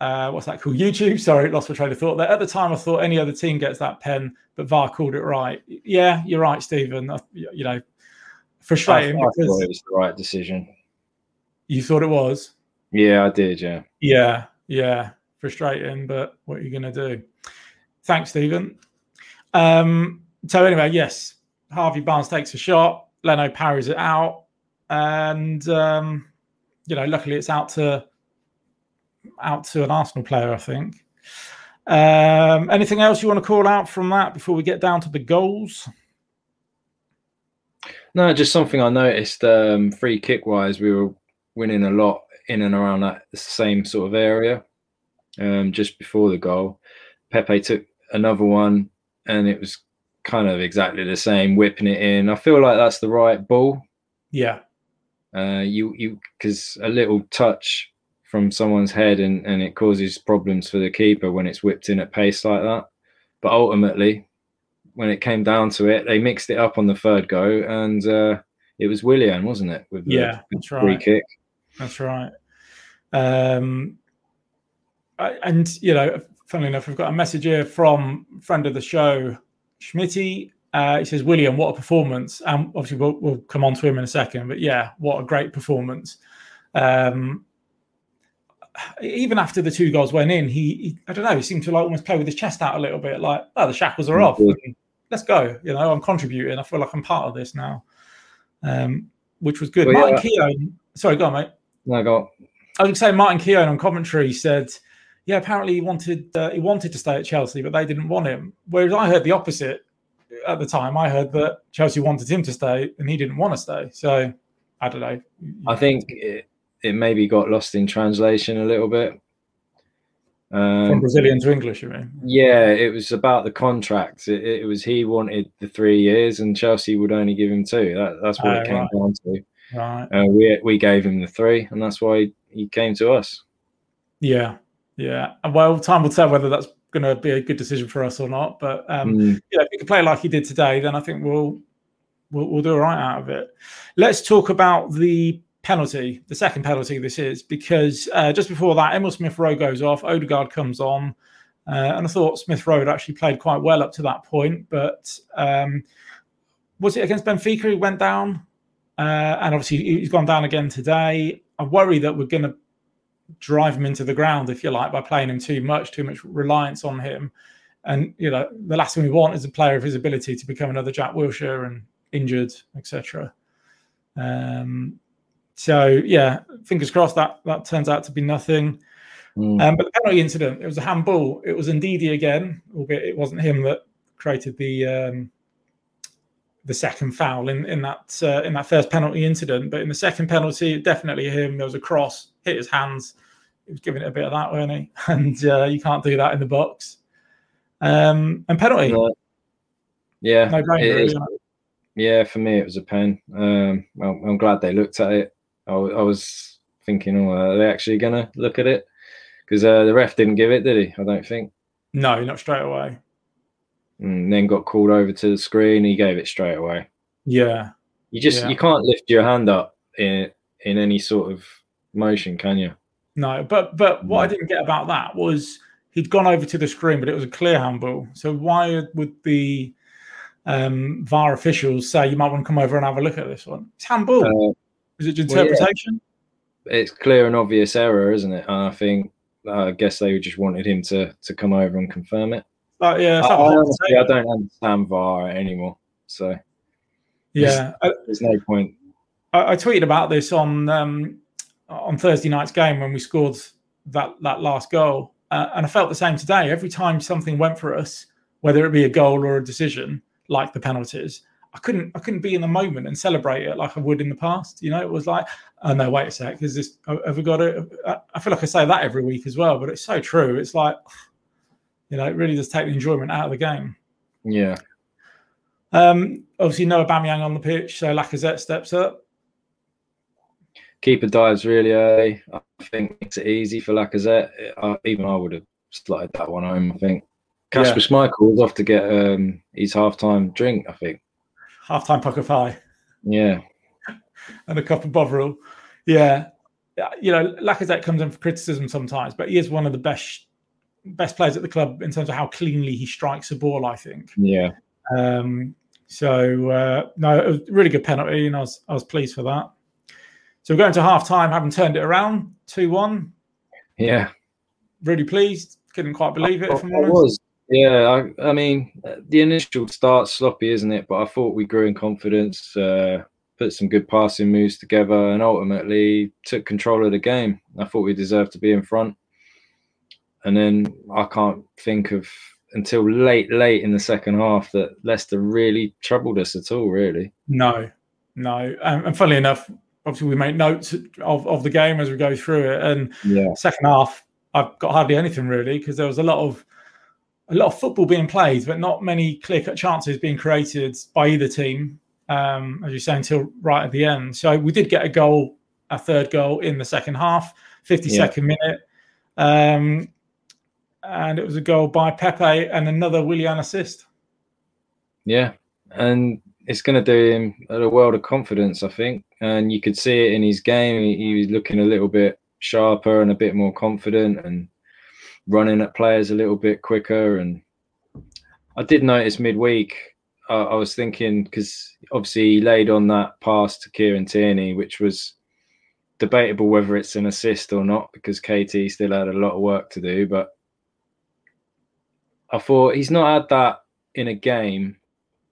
[SPEAKER 2] uh, what's that called? YouTube. Sorry, lost my train of thought there. At the time, I thought any other team gets that pen, but VAR called it right. Yeah, you're right, Stephen. you know, frustrating
[SPEAKER 3] I, I because it was the right decision.
[SPEAKER 2] You thought it was?
[SPEAKER 3] Yeah, I did. Yeah.
[SPEAKER 2] Yeah, yeah frustrating, but what are you going to do? Thanks, Stephen. Um, so anyway, yes, Harvey Barnes takes a shot. Leno parries it out, and um, you know, luckily it's out to out to an Arsenal player, I think. Um, anything else you want to call out from that before we get down to the goals?
[SPEAKER 3] No, just something I noticed. Um, free kick wise, we were winning a lot in and around that same sort of area um, just before the goal. Pepe took another one, and it was kind of exactly the same, whipping it in. I feel like that's the right ball.
[SPEAKER 2] Yeah.
[SPEAKER 3] Uh, you you because a little touch from someone's head and and it causes problems for the keeper when it's whipped in at pace like that. But ultimately, when it came down to it, they mixed it up on the third go, and uh, it was Willian, wasn't it?
[SPEAKER 2] With the, yeah, that's
[SPEAKER 3] right. Free kick.
[SPEAKER 2] That's right. Um, and you know, funnily enough, we've got a message here from friend of the show, Schmitty. Uh, he says, William, what a performance!" And obviously, we'll, we'll come on to him in a second. But yeah, what a great performance! Um, even after the two goals went in, he, he, I don't know, he seemed to like almost play with his chest out a little bit, like, "Oh, the shackles are off. Let's go." You know, I'm contributing. I feel like I'm part of this now, um, which was good. Well, Martin yeah. Keown, sorry, go on, mate.
[SPEAKER 3] No, go. On.
[SPEAKER 2] I was say Martin Keown on commentary said yeah, apparently he wanted uh, he wanted to stay at Chelsea, but they didn't want him. Whereas I heard the opposite at the time. I heard that Chelsea wanted him to stay and he didn't want to stay. So I don't know.
[SPEAKER 3] I think it, it maybe got lost in translation a little bit. Um,
[SPEAKER 2] From Brazilian to English, you mean?
[SPEAKER 3] Yeah, it was about the contract. It, it was he wanted the three years, and Chelsea would only give him two. That, that's what
[SPEAKER 2] Oh,
[SPEAKER 3] it came
[SPEAKER 2] right.
[SPEAKER 3] down to.
[SPEAKER 2] Right.
[SPEAKER 3] Uh, we we gave him the three, and that's why he, he came to us.
[SPEAKER 2] Yeah. Yeah. Well, time will tell whether that's going to be a good decision for us or not. But um,
[SPEAKER 3] Mm,
[SPEAKER 2] yeah, if he can play like he did today, then I think we'll we'll, we'll do all right out of it. Let's talk about the penalty, the second penalty this is, because uh, just before that, Emile Smith Rowe goes off, Odegaard comes on, uh, and I thought Smith Rowe had actually played quite well up to that point, but um, was it against Benfica he went down? Uh, and obviously he's gone down again today. I worry that we're going to drive him into the ground, if you like, by playing him too much, too much reliance on him. And you know, the last thing we want is a player of his ability to become another Jack Wilshere and injured, etc. Um, so yeah, fingers crossed that that turns out to be nothing.
[SPEAKER 3] mm.
[SPEAKER 2] Um, but the penalty incident, it was a handball. It was Ndidi again, albeit it wasn't him that created the um, the second foul in in that uh, in that first penalty incident. But in the second penalty, definitely him. There was a cross, hit his hands. He was giving it a bit of that, weren't he? And uh, you can't do that in the box. Um, and penalty,
[SPEAKER 3] No. yeah,
[SPEAKER 2] no brainer.
[SPEAKER 3] it
[SPEAKER 2] Really, it?
[SPEAKER 3] Yeah, for me it was a pen. Um, well, I'm glad they looked at it. I, I was thinking, oh, are they actually gonna look at it? Because uh, the ref didn't give it, did he? I don't think.
[SPEAKER 2] No, not straight away.
[SPEAKER 3] And then got called over to the screen. He gave it straight away.
[SPEAKER 2] Yeah,
[SPEAKER 3] You just
[SPEAKER 2] Yeah.
[SPEAKER 3] you can't lift your hand up in in any sort of motion, can you?
[SPEAKER 2] No, but but what I didn't get about that was he'd gone over to the screen, but it was a clear handball. So why would the um, VAR officials say you might want to come over and have a look at this one? It's handball.
[SPEAKER 3] Uh,
[SPEAKER 2] Is it
[SPEAKER 3] well, yeah.
[SPEAKER 2] interpretation?
[SPEAKER 3] it's clear and obvious error, isn't it? And I think I guess they just wanted him to to come over and confirm it.
[SPEAKER 2] Like, yeah, it's
[SPEAKER 3] I,
[SPEAKER 2] like
[SPEAKER 3] I
[SPEAKER 2] a hot
[SPEAKER 3] honestly. I don't understand VAR anymore, so
[SPEAKER 2] yeah. I,
[SPEAKER 3] there's no point.
[SPEAKER 2] I I tweeted about this on um, on Thursday night's game when we scored that that last goal, uh, and I felt the same today. Every time something went for us, whether it be a goal or a decision, like the penalties, I couldn't I couldn't be in the moment and celebrate it like I would in the past. You know, it was like, oh no, wait a sec, is this? Have we got it? I- feel like I say that every week as well, but it's so true. It's like, you know, it really does take the enjoyment out of the game.
[SPEAKER 3] Yeah,
[SPEAKER 2] Um, obviously, no Aubameyang on the pitch, so Lacazette steps up.
[SPEAKER 3] Keeper dives really early. I think makes it easy for Lacazette. I, even I would have slotted that one home. I think. Kasper
[SPEAKER 2] Yeah.
[SPEAKER 3] Schmeichel was off to get um, his half-time drink. I think.
[SPEAKER 2] Half-time puck of pie.
[SPEAKER 3] Yeah,
[SPEAKER 2] and a cup of Bovril. Yeah, Yeah, you know, Lacazette comes in for criticism sometimes, but he is one of the best best players at the club in terms of how cleanly he strikes a ball. I think.
[SPEAKER 3] yeah.
[SPEAKER 2] Um, so uh, no, it was a really good penalty, and I was I was pleased for that. So we're going to half time, having turned it around two one.
[SPEAKER 3] Yeah,
[SPEAKER 2] Really pleased. Couldn't quite believe it. I'm
[SPEAKER 3] I was. Yeah, I, I mean, the initial start's sloppy, isn't it? But I thought we grew in confidence, uh, put some good passing moves together, and ultimately took control of the game. I thought we deserved to be in front. And then I can't think of until late, late in the second half that Leicester really troubled us at all, really.
[SPEAKER 2] No, no. Um, and funnily enough, obviously we make notes of, of the game as we go through it, and
[SPEAKER 3] Yeah.
[SPEAKER 2] second half I've got hardly anything really because there was a lot of a lot of football being played, but not many clear cut chances being created by either team. Um, as you say, until right at the end. So we did get a goal, a third goal in the second half, 52nd minute. Um, and it was a goal by Pepe and another Willian assist.
[SPEAKER 3] Yeah, and it's going to do him a world of confidence, I think. And you could see it in his game. He, he was looking a little bit sharper and a bit more confident, and running at players a little bit quicker. And I did notice midweek. Uh, I was thinking because obviously he laid on that pass to Kieran Tierney, which was debatable whether it's an assist or not because KT still had a lot of work to do. But I thought he's not had that in a game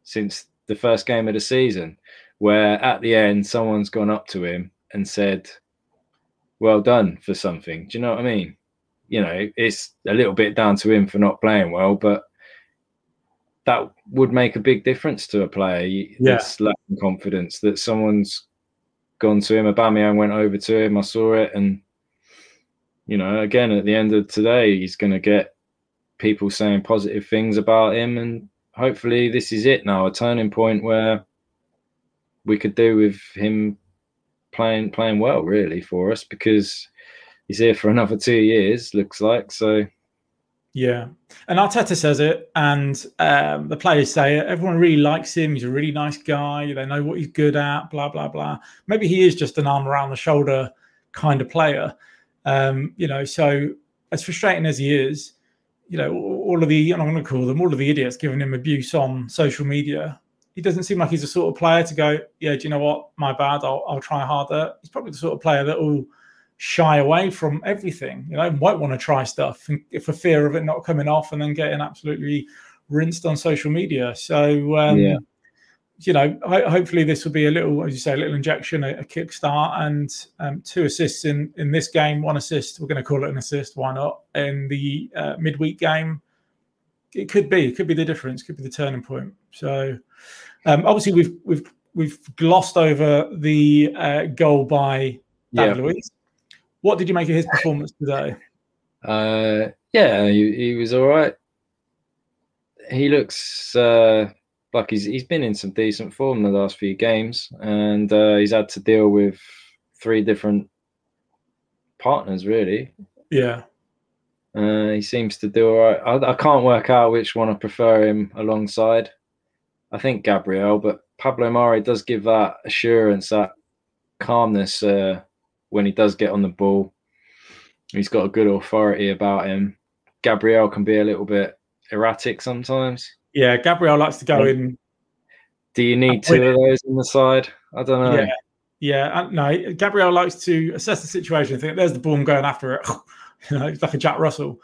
[SPEAKER 3] since the first game of the season, where at the end someone's gone up to him and said, "Well done" for something. Do you know what I mean? You know, it's a little bit down to him for not playing well, but that would make a big difference to a player
[SPEAKER 2] Yeah.
[SPEAKER 3] that's lacking confidence. That someone's gone to him. Aubameyang went over to him. I saw it, and you know, again at the end of today, he's going to get people saying positive things about him, and hopefully this is it now, a turning point where we could do with him playing playing well really for us because he's here for another two years, looks like. So
[SPEAKER 2] yeah, and Arteta says it, and um, the players say it. Everyone really likes him. He's a really nice guy. They know what he's good at. Blah blah blah. Maybe he is just an arm around the shoulder kind of player. Um, you know, so as frustrating as he is, you know, all of the I'm going to call them all of the idiots giving him abuse on social media. He doesn't seem like he's the sort of player to go, yeah, do you know what? My bad. I'll, I'll try harder. He's probably the sort of player that will shy away from everything. You know, might want to try stuff for fear of it not coming off and then getting absolutely rinsed on social media. So, um, yeah. you know, hopefully this will be a little, as you say, a little injection, a, a kickstart, and um, two assists in in this game, one assist. We're going to call it an assist. Why not? In the uh, midweek game, it could be, it could be the difference, could be the turning point. So, um, obviously, we've we've we've glossed over the uh, goal by yeah. Luiz. What did you make of his performance today?
[SPEAKER 3] Uh, yeah, he, he was all right. He looks uh, like he's he's been in some decent form the last few games, and uh, he's had to deal with three different partners. Really,
[SPEAKER 2] yeah.
[SPEAKER 3] Uh, he seems to do all right. I, I can't work out which one I prefer him alongside. I think Gabriel, but Pablo Mari does give that assurance, that calmness uh, when he does get on the ball. He's got a good authority about him. Gabriel can be a little bit erratic sometimes.
[SPEAKER 2] Yeah, Gabriel likes to go in.
[SPEAKER 3] Do you need two of those on the side? I don't know.
[SPEAKER 2] Yeah, yeah. No, Gabriel likes to assess the situation. Think there's the ball, I'm going after it. you know, it's like a Jack Russell.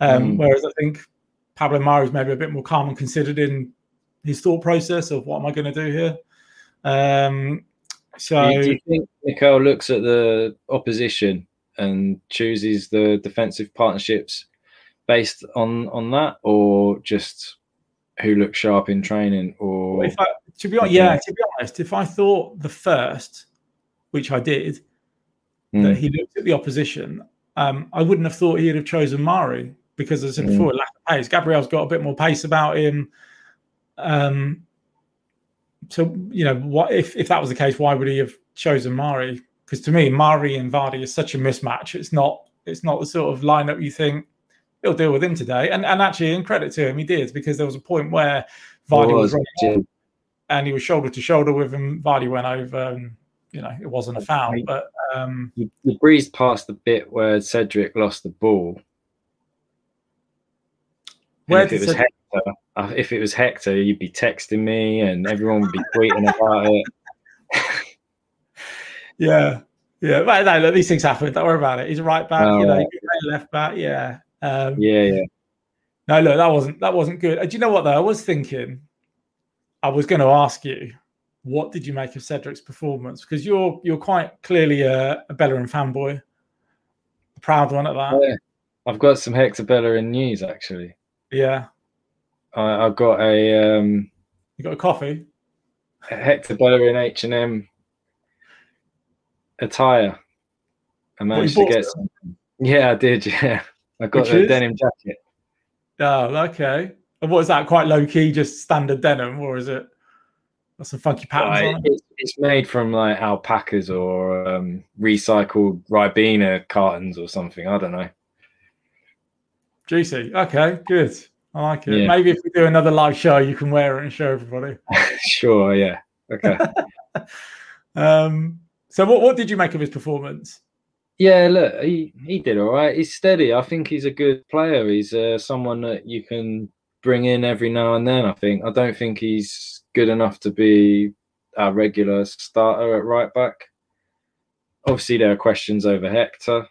[SPEAKER 2] Um, mm. Whereas I think Pablo Mari is maybe a bit more calm and considered in his thought process of what am I going to do here. Um, so,
[SPEAKER 3] do you think Mikel looks at the opposition and chooses the defensive partnerships based on on that, or just who looks sharp in training? Or
[SPEAKER 2] if I, to be honest, yeah, to be honest, if I thought the first, which I did, mm. that he looked at the opposition, um, I wouldn't have thought he'd have chosen Mari because, as I said mm. before, lack of pace. Gabriel's got a bit more pace about him. Um, so you know what if if that was the case why would he have chosen mari because to me mari and vardy is such a mismatch it's not it's not the sort of lineup you think he'll deal with him today and and actually in credit to him he did because there was a point where vardy was, was and he was shoulder to shoulder with him vardy went over and you know it wasn't a foul but um
[SPEAKER 3] you, you breezed past the bit where cedric lost the ball where did it was Cedric- Hector, uh, if it was Hector, you'd be texting me and everyone would be tweeting about it.
[SPEAKER 2] yeah, yeah. But no, look, these things happen. Don't worry about it. He's a right back, oh, you know, left back. Yeah,
[SPEAKER 3] um, yeah, yeah.
[SPEAKER 2] No, look, that wasn't that wasn't good. Uh, do you know what though? I was thinking, I was going to ask you, what did you make of Cedric's performance? Because you're you're quite clearly a, a Bellerin fanboy, a proud one at that. Yeah.
[SPEAKER 3] I've got some Hector Bellerin news actually.
[SPEAKER 2] Yeah.
[SPEAKER 3] I, I got a. Um,
[SPEAKER 2] you got a coffee.
[SPEAKER 3] A Hector Bellerin H and M attire. I managed to get. Some, yeah, I did. Yeah, I got Which a is? denim jacket.
[SPEAKER 2] Oh, okay. And what is that? Quite low key, just standard denim, or is it? That's some funky patterns
[SPEAKER 3] right. it. It's made from like alpacas or um, recycled Ribena cartons or something. I don't know.
[SPEAKER 2] Juicy. Okay, good. I like it. Yeah. Maybe if we do another live show, you can wear it and show everybody.
[SPEAKER 3] sure. Yeah. Okay.
[SPEAKER 2] um. So, what what did you make of his performance?
[SPEAKER 3] Yeah, look, he he did all right. He's steady. I think he's a good player. He's uh, someone that you can bring in every now and then. I think. I don't think he's good enough to be a regular starter at right back. Obviously, there are questions over Hector.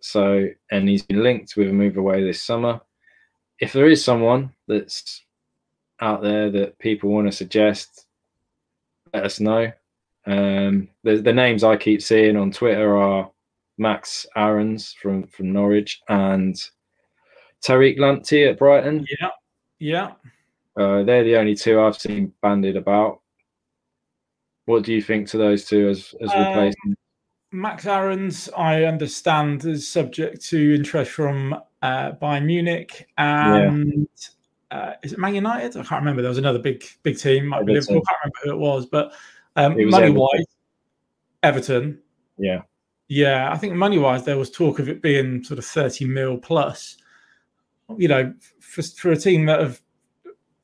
[SPEAKER 3] So, and he's been linked with a move away this summer if there is someone that's out there that people want to suggest, let us know. Um, the, the names I keep seeing on Twitter are Max Aarons from from Norwich and Tariq Lamptey at Brighton.
[SPEAKER 2] Yeah, yeah.
[SPEAKER 3] Uh, they're the only two I've seen banded about. What do you think to those two as as um, replacement?
[SPEAKER 2] Max Aarons, I understand, is subject to interest from uh, Bayern Munich and yeah. uh, is it Man United? I can't remember. There was another big big team. Might be Liverpool. I can't remember who it was, but um, money wise, Everton.
[SPEAKER 3] Yeah,
[SPEAKER 2] yeah. I think money wise, there was talk of it being sort of thirty mil plus. You know, for for a team that have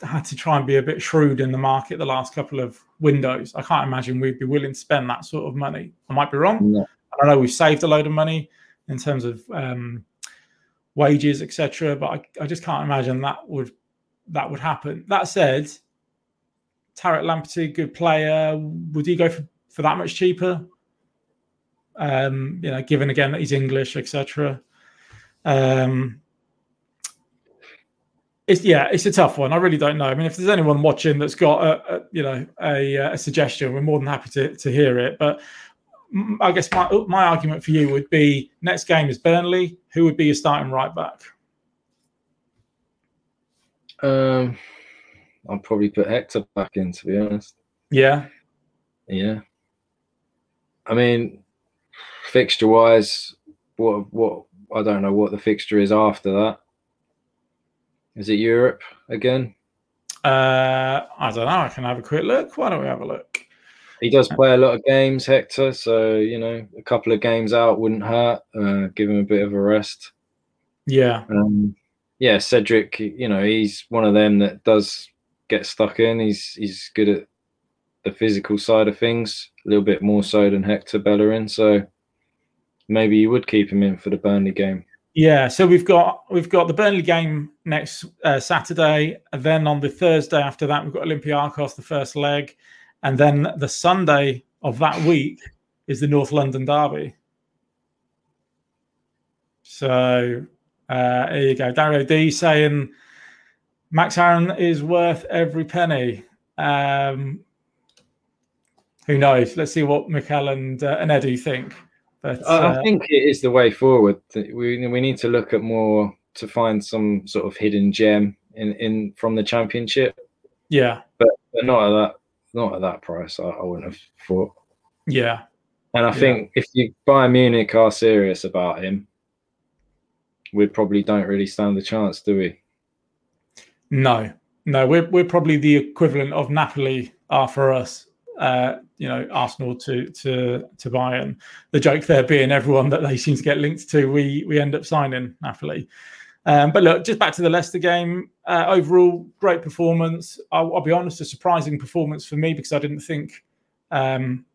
[SPEAKER 2] had to try and be a bit shrewd in the market the last couple of windows. I can't imagine we'd be willing to spend that sort of money. I might be wrong. No. I know we've saved a load of money in terms of um, wages, etc. But I, I, just can't imagine that would that would happen. That said, Tariq Lamptey, good player. Would he go for, for that much cheaper? Um, you know, given again that he's English, etc. Um, it's yeah, it's a tough one. I really don't know. I mean, if there's anyone watching that's got a, a you know a, a, suggestion, we're more than happy to to hear it. But I guess my my argument for you would be next game is Burnley. Who would be your starting right back?
[SPEAKER 3] Um, I'll probably put Hector back in. To be honest.
[SPEAKER 2] Yeah.
[SPEAKER 3] Yeah. I mean, fixture wise, what what I don't know what the fixture is after that. Is it Europe again?
[SPEAKER 2] Uh, I don't know. I can have a quick look. Why don't we have a look?
[SPEAKER 3] He does play a lot of games, Hector. So you know, a couple of games out wouldn't hurt. Uh, give him a bit of a rest.
[SPEAKER 2] Yeah.
[SPEAKER 3] Um, yeah, Cedric. You know, he's one of them that does get stuck in. He's he's good at the physical side of things, a little bit more so than Hector Bellerin. So maybe you would keep him in for the Burnley game.
[SPEAKER 2] Yeah, so we've got we've got the Burnley game next uh, Saturday, and then on the Thursday after that we've got Olympiacos the first leg, and then the Sunday of that week is the North London derby. So uh, there you go, Dario D saying Max Aaron is worth every penny. Um, who knows? Let's see what Mikel and uh, and Eddie think.
[SPEAKER 3] But uh, I think it is the way forward. We we need to look at more to find some sort of hidden gem in in from the championship.
[SPEAKER 2] Yeah,
[SPEAKER 3] but, but not at that not at that price. I, I wouldn't have thought.
[SPEAKER 2] Yeah,
[SPEAKER 3] and I yeah. think if you Bayern Munich are serious about him, we probably don't really stand a chance, do we?
[SPEAKER 2] No, no, we're we're probably the equivalent of Napoli are for us uh, you know Arsenal to to to Bayern. The joke there being everyone that they seem to get linked to, we we end up signing Napoli. Um, but look, just back to the Leicester game. Uh, overall, great performance. I'll, I'll, be honest, a surprising performance for me because I didn't think um,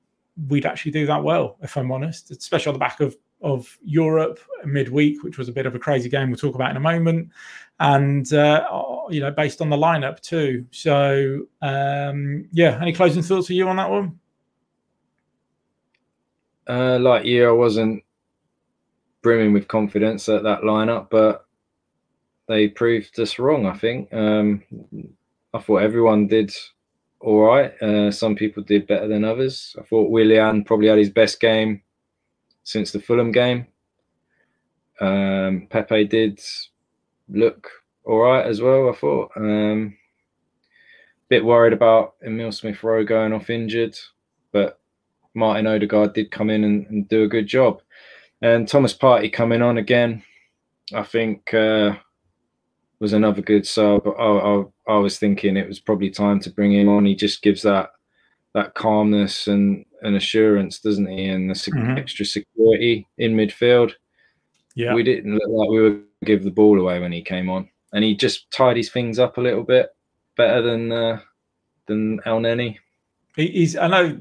[SPEAKER 2] we'd actually do that well. If I'm honest, especially on the back of of Europe midweek, which was a bit of a crazy game. We'll talk about in a moment, and uh, you know, based on the lineup too. So, um, yeah, any closing thoughts for you on that one?
[SPEAKER 3] Uh, like you, I wasn't brimming with confidence at that lineup, but they proved us wrong. I think. Um, I thought everyone did all right. Uh, some people did better than others. I thought Willian probably had his best game since the Fulham game. Um, Pepe did look all right as well. I thought. Um, bit worried about Emile Smith Rowe going off injured, but Martin Odegaard did come in and, and, do a good job. And Thomas Partey coming on again, I think uh, was another good sub. I, I, I, was thinking it was probably time to bring him on. He just gives that that calmness and, and assurance, doesn't he? And the mm-hmm. extra security in midfield. Yeah, we didn't look like we would give the ball away when he came on, and he just tied his things up a little bit better than uh, than Elneny.
[SPEAKER 2] He's. I know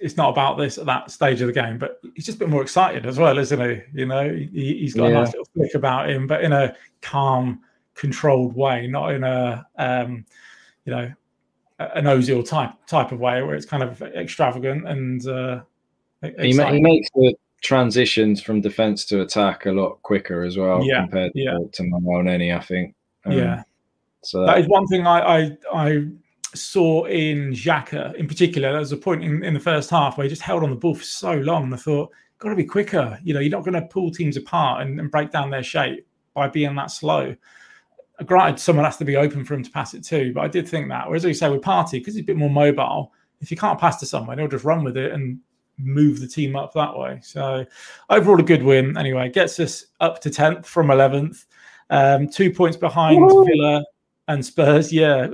[SPEAKER 2] it's not about this at that stage of the game, but he's just a bit more excited as well, isn't he? You know, he, has got yeah. a nice little flick about him, but in a calm, controlled way, not in a um, you know an Ozil type type of way where it's kind of extravagant and uh,
[SPEAKER 3] he, he, makes the transitions from defense to attack a lot quicker as well yeah, compared yeah. to, to Elneny, I think.
[SPEAKER 2] Um, yeah. So that, that is one thing I, I, I saw in Xhaka in particular. There was a point in, in the first half where he just held on the ball for so long. And I thought, got to be quicker. You know, you're not going to pull teams apart and, and break down their shape by being that slow granted, someone has to be open for him to pass it to, but I did think that. Whereas you say with Partey, because he's a bit more mobile, if you can't pass to someone, he'll just run with it and move the team up that way. So overall, a good win. Anyway, gets us up to tenth from eleventh, um, two points behind Woo! Villa and Spurs. Yeah,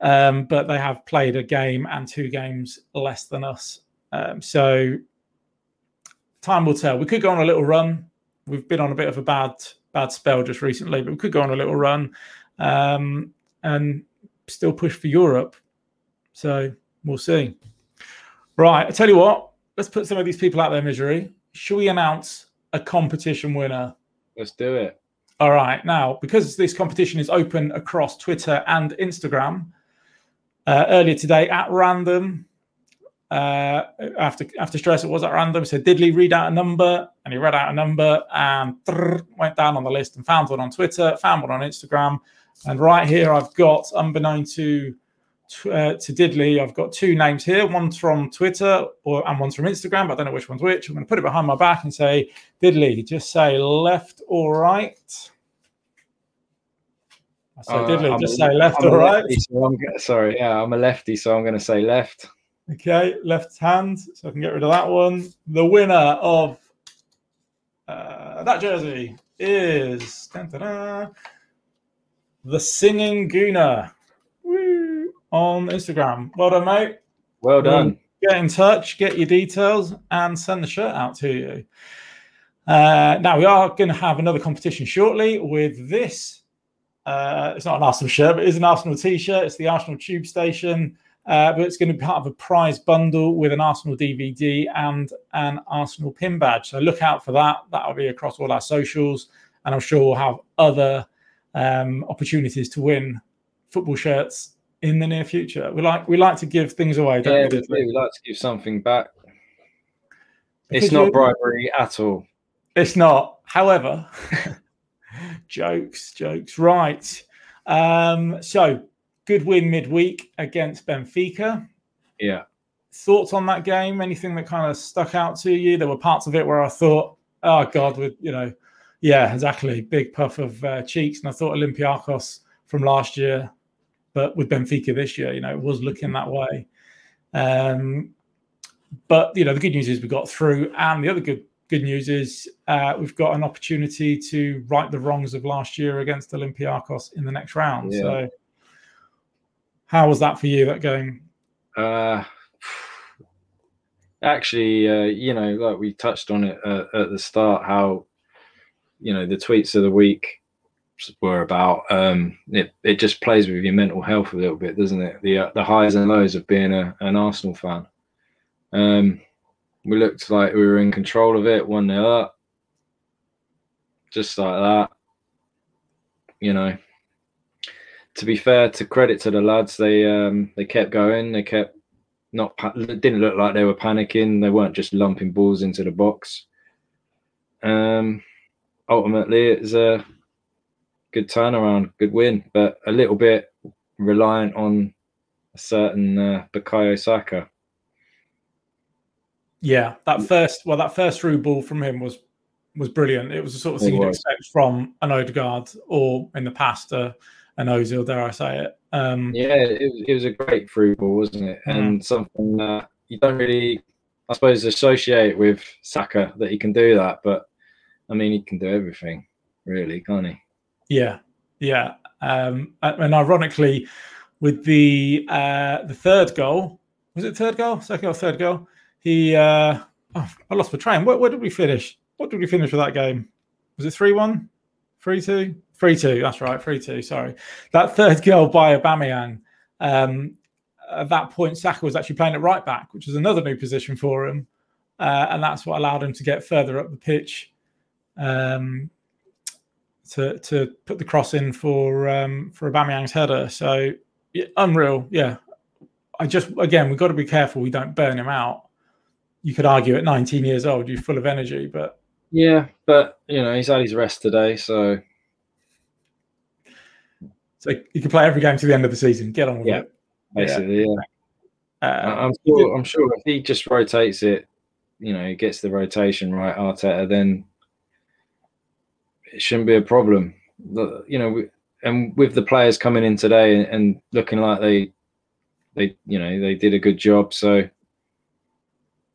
[SPEAKER 2] um, but they have played a game and two games less than us. Um, so time will tell. We could go on a little run. We've been on a bit of a bad bad spell just recently, but we could go on a little run um, and still push for Europe. So we'll see. Right, I tell you what. Let's put some of these people out there misery. Should we announce a competition winner?
[SPEAKER 3] Let's do it.
[SPEAKER 2] All right. Now, because this competition is open across Twitter and Instagram, uh, earlier today at random, uh, after after stress, it was at random. So Diddley read out a number, and he read out a number, and went down on the list and found one on Twitter, found one on Instagram, and right here I've got, unbeknown to uh, to Diddley, I've got two names here. One's from Twitter, or and one's from Instagram. But I don't know which one's which. I'm going to put it behind my back and say, Diddley, just say left or right. So uh, Diddley, I'm just a, say left I'm or right. Lefty,
[SPEAKER 3] so sorry, yeah, I'm a lefty, so I'm going to say left.
[SPEAKER 2] Okay, left hand, so I can get rid of that one. The winner of uh, that jersey is the singing Gooner on Instagram. Well done, mate.
[SPEAKER 3] Well done. Um,
[SPEAKER 2] get in touch, get your details, and send the shirt out to you. Uh, now we are going to have another competition shortly with this. Uh, it's not an Arsenal shirt, but it is an Arsenal t-shirt. It's the Arsenal Tube Station uh, but it's going to be part of a prize bundle with an Arsenal DVD and an Arsenal pin badge. So look out for that. That'll be across all our socials, and I'm sure we'll have other um, opportunities to win football shirts in the near future. We like we like to give things away.
[SPEAKER 3] yeah, we, do. we like to give something back. Because it's not bribery at all.
[SPEAKER 2] It's not. However, jokes, jokes. Right. Um, so good win midweek against Benfica.
[SPEAKER 3] Yeah.
[SPEAKER 2] Thoughts on that game? Anything that kind of stuck out to you? There were parts of it where I thought, oh God, with you know, yeah, exactly, big puff of uh, cheeks, and I thought Olympiacos from last year, but with Benfica this year, you know, it was looking that way. Um, but you know, the good news is we got through, and the other good good news is uh, we've got an opportunity to right the wrongs of last year against Olympiacos in the next round. Yeah. So how was that for you? That game?
[SPEAKER 3] Uh, actually, uh, you know, like we touched on it uh, at the start, how you know the tweets of the week were about. Um, it it just plays with your mental health a little bit, doesn't it? The uh, the highs and lows of being a, an Arsenal fan. Um, we looked like we were in control of it, one 0 up, just like that. You know, to be fair, to credit to the lads, they um, they kept going. They kept not didn't look like they were panicking. They weren't just lumping balls into the box. Um, ultimately, it's a good turnaround, good win, but a little bit reliant on a certain uh, Bukayo Saka.
[SPEAKER 2] Yeah, that first well, that first through ball from him was was brilliant. It was the sort of thing you'd expect from an Odegaard or in the past. Uh, an Ozil, dare I say it? Um,
[SPEAKER 3] yeah, it was, it was a great through ball, wasn't it? Mm. And something that you don't really, I suppose, associate with Saka that he can do that. But I mean, he can do everything, really, can't he?
[SPEAKER 2] Yeah, yeah. Um, and ironically, with the uh, the third goal, was it third goal, second or third goal? He, uh, oh, I lost my train. Where, where did we finish? What did we finish with that game? Was it three one, three two, three two? That's right. Three two. Sorry, that third goal by Aubameyang. Um, at that point, Saka was actually playing at right back, which was another new position for him, uh, and that's what allowed him to get further up the pitch, um, to to put the cross in for um, for Aubameyang's header. So yeah, unreal. Yeah, I just again we've got to be careful we don't burn him out. You could argue at 19 years old you're full of energy, but
[SPEAKER 3] yeah, but you know he's had his rest today, so
[SPEAKER 2] so you can play every game to the end of the season. Get on with
[SPEAKER 3] yeah,
[SPEAKER 2] it.
[SPEAKER 3] Basically, yeah. yeah. Uh, I'm sure. I'm sure if he just rotates it, you know, he gets the rotation right, Arteta, then it shouldn't be a problem. You know, and with the players coming in today and looking like they, they, you know, they did a good job. So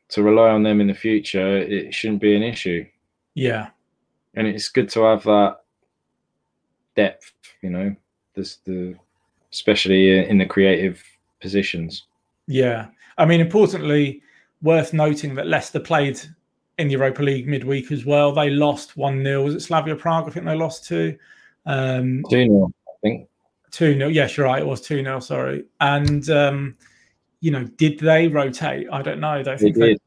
[SPEAKER 3] to rely on them in the future, it shouldn't be an issue.
[SPEAKER 2] Yeah,
[SPEAKER 3] and it's good to have that depth. You know, this the especially in the creative positions.
[SPEAKER 2] Yeah, I mean, importantly, worth noting that Leicester played in the Europa League midweek as well. They lost one 0 Was it Slavia Prague? I think they lost two.
[SPEAKER 3] Um, two 0 I think.
[SPEAKER 2] Two 0 Yes, you're right. It was two 0 Sorry. And um, you know, did they rotate? I don't know. I don't think they did.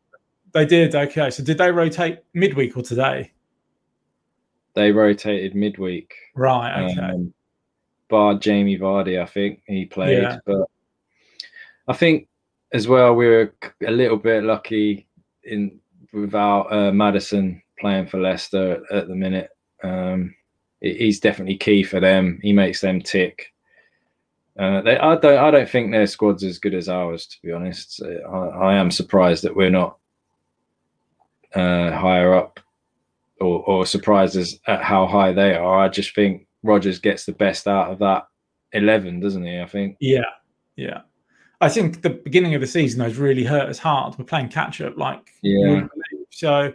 [SPEAKER 2] They, they did. Okay. So did they rotate midweek or today?
[SPEAKER 3] They rotated midweek.
[SPEAKER 2] Right. Okay. Um,
[SPEAKER 3] bar Jamie Vardy, I think he played, yeah. but I think as well we were a little bit lucky in without uh, Maddison playing for Leicester at the minute. Um, he's definitely key for them. He makes them tick. Uh, they, I don't, I don't think their squad's as good as ours, to be honest. I, I am surprised that we're not uh, higher up, or, or surprised as at how high they are. I just think Rodgers gets the best out of that eleven, doesn't he? I think.
[SPEAKER 2] Yeah, yeah. I think the beginning of the season has really hurt us hard. We're playing catch up, like
[SPEAKER 3] yeah.
[SPEAKER 2] So,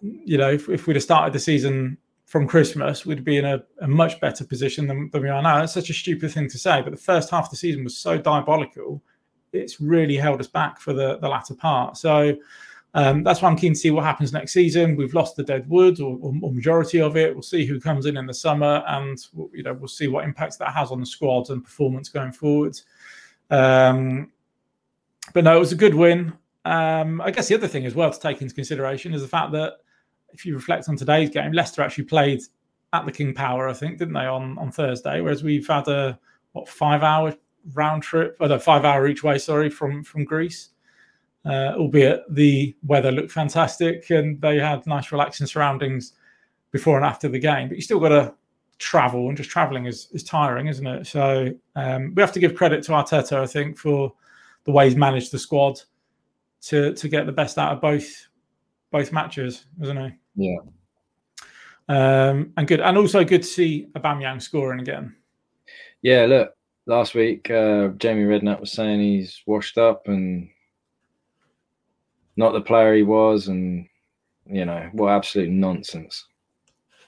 [SPEAKER 2] you know, if, if we'd have started the season from Christmas, we'd be in a, a much better position than, than we are now. It's such a stupid thing to say, but the first half of the season was so diabolical. It's really held us back for the, the latter part. So um, that's why I'm keen to see what happens next season. We've lost the dead wood or, or, or, majority of it. We'll see who comes in in the summer, and you know we'll see what impacts that has on the squad and performance going forward. Um, but no, it was a good win. Um, I guess the other thing as well to take into consideration is the fact that if you reflect on today's game, Leicester actually played at the King Power, I think, didn't they, on, on Thursday? Whereas we've had a what five hour round trip, or no, five hour each way, sorry, from from Greece. Uh, albeit the weather looked fantastic and they had nice relaxing surroundings before and after the game. But you still got to travel, and just traveling is, is tiring, isn't it? So um, we have to give credit to Arteta, I think, for the way he's managed the squad to to get the best out of both both matches, isn't he?
[SPEAKER 3] Yeah.
[SPEAKER 2] Um, and good, and also good to see Aubameyang scoring again.
[SPEAKER 3] Yeah, look, last week uh, Jamie Redknapp was saying he's washed up and not the player he was, and you know what absolute nonsense.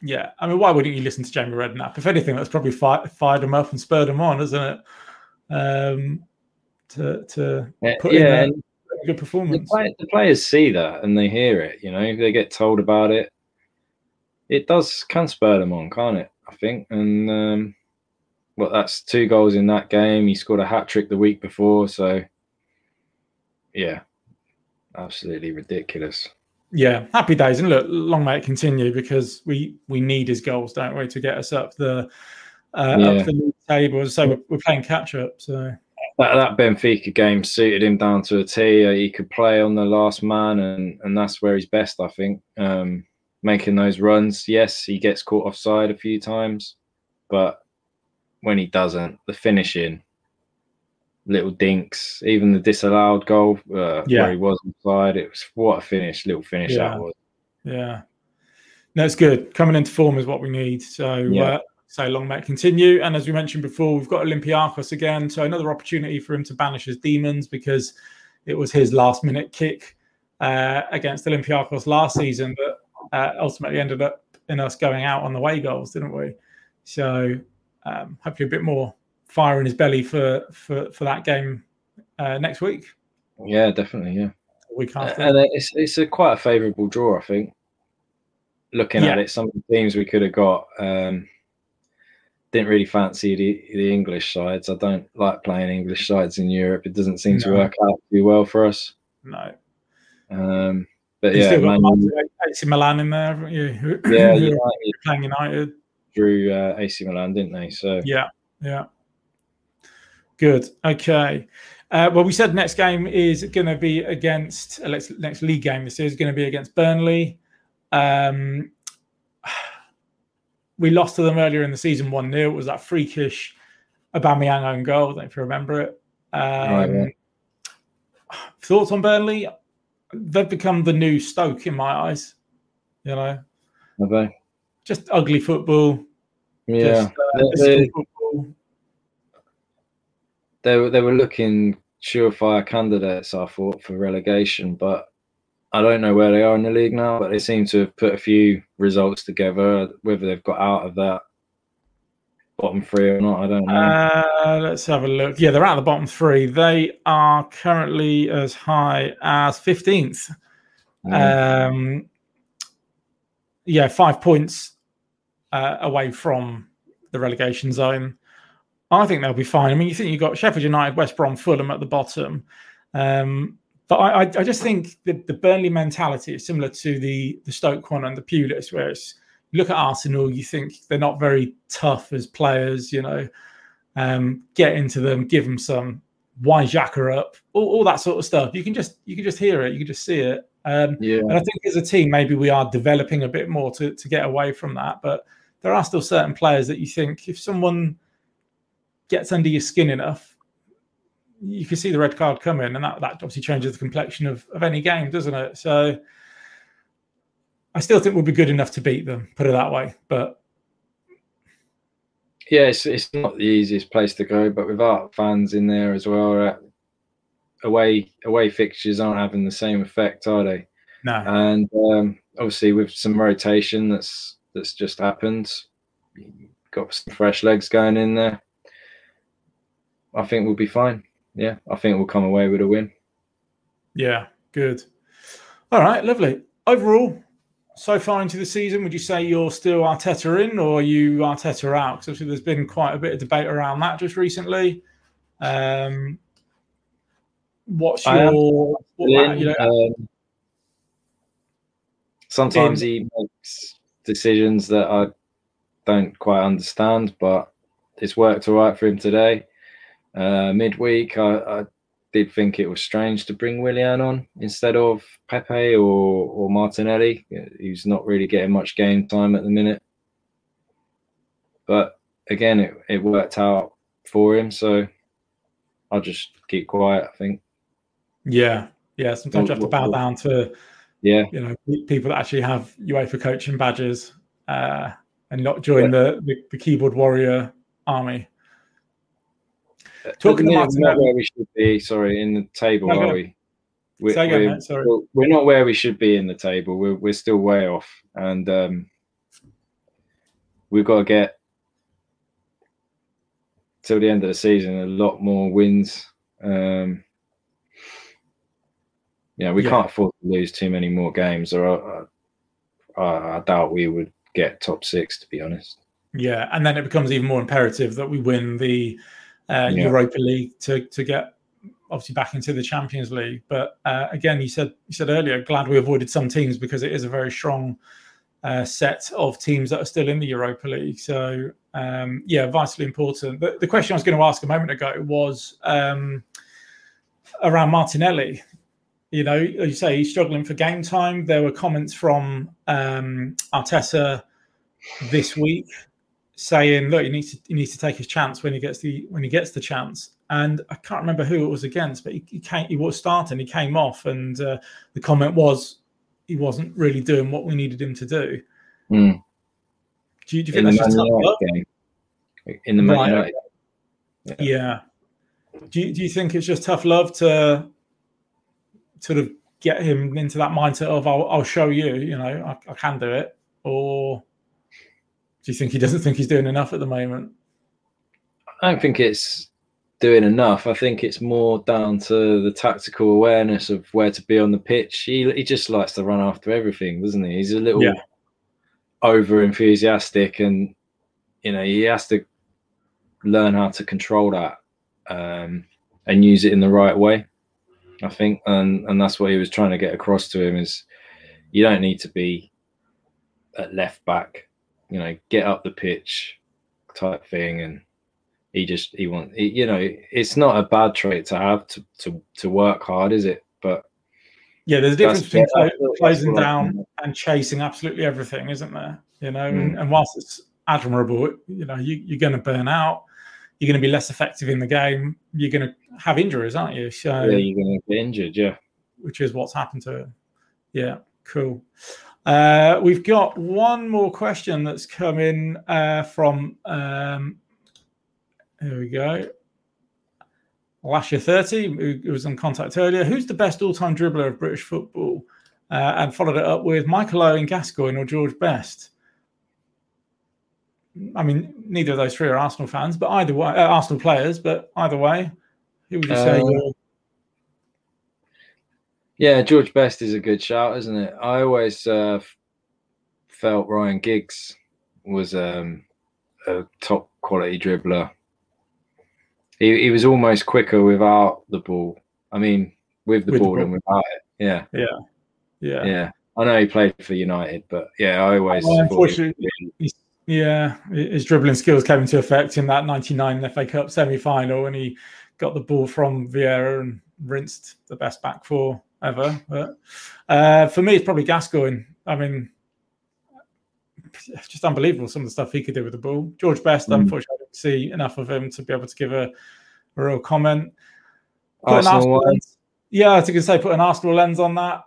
[SPEAKER 2] Yeah, I mean, why wouldn't you listen to Jamie Redknapp? If anything, that's probably fi- fired him up and spurred him on, isn't it? Um, to to put yeah, in a good performance.
[SPEAKER 3] The, play, the, players see that and they hear it. You know, they get told about it. It does can spur them on, can't it? I think, and um, well, that's two goals in that game. He scored a hat trick the week before, so yeah, absolutely ridiculous
[SPEAKER 2] yeah, happy days, and look, long may it continue because we we need his goals, don't we, to get us up the uh, yeah. up the league table. So we're, we're playing catch up. So
[SPEAKER 3] that, that Benfica game suited him down to a T. Uh, he could play on the last man, and and that's where he's best, I think. Um, making those runs, yes, he gets caught offside a few times, but when he doesn't, the finishing little dinks, even the disallowed goal uh, yeah. where he was inside. It was what a finish, little finish
[SPEAKER 2] yeah.
[SPEAKER 3] that was.
[SPEAKER 2] Yeah, no, it's good. Coming into form is what we need. So, yeah. uh, so long may it continue. And as we mentioned before, we've got Olympiacos again, so another opportunity for him to banish his demons because it was his last minute kick uh, against Olympiacos last season that uh, ultimately ended up in us going out on the way goals, didn't we? So um, hopefully a bit more fire in his belly for for for that game uh, next week.
[SPEAKER 3] Yeah, definitely. Yeah,
[SPEAKER 2] week after,
[SPEAKER 3] and it's it's a quite a favourable draw, I think. Looking yeah. at it, some of the teams we could have got um, didn't really fancy the, the English sides. I don't like playing English sides in Europe. It doesn't seem no. to work out too well for us.
[SPEAKER 2] No.
[SPEAKER 3] Um, but you yeah, still
[SPEAKER 2] got Man, AC Milan in there, haven't you?
[SPEAKER 3] Yeah,
[SPEAKER 2] United. playing United.
[SPEAKER 3] Drew uh, AC Milan, didn't they? So
[SPEAKER 2] yeah, yeah. Good. Okay. Uh, well, we said next game is going to be against uh, next league game. This is going to be against Burnley. Um, we lost to them earlier in the season one 0 It was that freakish Aubameyang own goal. If you remember it. Um, right, yeah. Thoughts on Burnley? They've become the new Stoke in my eyes. You know,
[SPEAKER 3] they?
[SPEAKER 2] Just ugly football.
[SPEAKER 3] Yeah, just, uh, football they were they were looking surefire candidates, I thought, for relegation, but I don't know where they are in the league now, but they seem to have put a few results together. Whether they've got out of that bottom three or not, I don't know.
[SPEAKER 2] Uh, let's have a look. Yeah, they're out of the bottom three. They are currently as high as 15th. Mm. Um, yeah, five points uh, away from the relegation zone. I think they'll be fine. I mean, you think you've got Sheffield United, West Brom, Fulham at the bottom. Um, but I, I, just think the, the Burnley mentality is similar to the the Stoke one and the Pulis, where it's you look at Arsenal, you think they're not very tough as players, you know, um, get into them, give them some, why Xhaka up, all, all, that sort of stuff. You can just you can just hear it, you can just see it. Um, yeah. And I think as a team, maybe we are developing a bit more to to get away from that. But there are still certain players that you think if someone gets under your skin enough, you can see the red card coming, and that, that obviously changes the complexion of, of any game, doesn't it? So I still think we'll be good enough to beat them, put it that way. But
[SPEAKER 3] yeah, it's, it's not the easiest place to go, but without fans in there as well, uh, away away fixtures aren't having the same effect, are they?
[SPEAKER 2] No.
[SPEAKER 3] And um, obviously, with some rotation that's that's just happened, got some fresh legs going in there. I think we'll be fine. Yeah, I think we'll come away with a win.
[SPEAKER 2] Yeah, good. All right, lovely. Overall, so far into the season, would you say you're still Arteta in or you Arteta out? Because obviously there's been quite a bit of debate around that just recently. Um, what's your what, you know, um,
[SPEAKER 3] sometimes in, he makes decisions that I don't quite understand, but it's worked all right for him today. Uh, midweek, I, I, did think it was strange to bring Willian on instead of Pepe or, or Martinelli. He's not really getting much game time at the minute. But again, it, it worked out for him. So I'll just keep quiet, I think.
[SPEAKER 2] Yeah. Yeah. Sometimes you have to bow down to
[SPEAKER 3] yeah,
[SPEAKER 2] you know, people that actually have UEFA coaching badges uh, and not join yeah. the, the, the keyboard warrior army.
[SPEAKER 3] Talking about not where we should be. Sorry, in the table, no, are we? We're, again, we're, sorry. we're, not where we should be in the table. We're we're still way off, and um, we've got to get till the end of the season a lot more wins. Um, yeah, we yeah. can't afford to lose too many more games, or I, I, I doubt we would get top six. To be honest.
[SPEAKER 2] Yeah, and then it becomes even more imperative that we win the uh, yeah. Europa League to to get obviously back into the Champions League. But uh, again, you said you said earlier, glad we avoided some teams because it is a very strong uh, set of teams that are still in the Europa League. So um, yeah, vitally important. The, the, question I was going to ask a moment ago was um, around Martinelli. You know, you say he's struggling for game time. There were comments from um, Arteta this week saying, "Look, he needs to he needs to take his chance when he gets the when he gets the chance." And I can't remember who it was against, but he, he came, he was starting, he came off, and uh, the comment was he wasn't really doing what we needed him to do.
[SPEAKER 3] Mm.
[SPEAKER 2] Do, you, do you think that's just tough love? Game.
[SPEAKER 3] In the Man right.
[SPEAKER 2] Yeah. yeah. Do you, do you think it's just tough love to sort of get him into that mindset of I'll, I'll show you, you know, I, I can do it, or do you think he doesn't think he's doing enough at the moment?
[SPEAKER 3] I don't think it's doing enough. I think it's more down to the tactical awareness of where to be on the pitch. He he just likes to run after everything, doesn't he? He's a little yeah. over enthusiastic, and you know he has to learn how to control that um, and use it in the right way. I think, and and that's what he was trying to get across to him is you don't need to be at left back you know, get up the pitch type thing. And he just, he wants, you know, it's not a bad trait to have to, to, to work hard, is it? But
[SPEAKER 2] yeah, there's a difference between yeah, closing down and chasing absolutely everything, isn't there? You know, mm. and, and, whilst it's admirable, you know, you, you're going to burn out. You're going to be less effective in the game. You're going to have injuries, aren't you?
[SPEAKER 3] So yeah, you're going to get injured. Yeah,
[SPEAKER 2] which is what's happened to him. Yeah, cool. Uh, we've got one more question that's come in uh, from. Um, here we go. Lasher 30, who, who was in contact earlier. Who's the best all time dribbler of British football? uh, and followed it up with Michael Owen, Gascoigne, or George Best. I mean, neither of those three are Arsenal fans, but either way, uh, Arsenal players. But either way, who would you say?
[SPEAKER 3] Uh, yeah, George Best is a good shout, isn't it? I always uh, felt Ryan Giggs was um, a top quality dribbler. He, he was almost quicker without the ball. I mean, with the, with ball, the ball, and without it. Yeah.
[SPEAKER 2] Yeah. Yeah.
[SPEAKER 3] Yeah. I know he played for United, but yeah, I always. Well,
[SPEAKER 2] unfortunately, yeah, his dribbling skills came into effect in that '99 FA Cup semi-final when he got the ball from Vieira and rinsed the best back four ever. But uh, for me, it's probably Gascoigne. I mean, it's just unbelievable some of the stuff he could do with the ball. George Best, mm. unfortunately, I didn't see enough of him to be able to give a, a real comment.
[SPEAKER 3] Arsenal
[SPEAKER 2] lens, yeah, I was going to say put an Arsenal lens on that.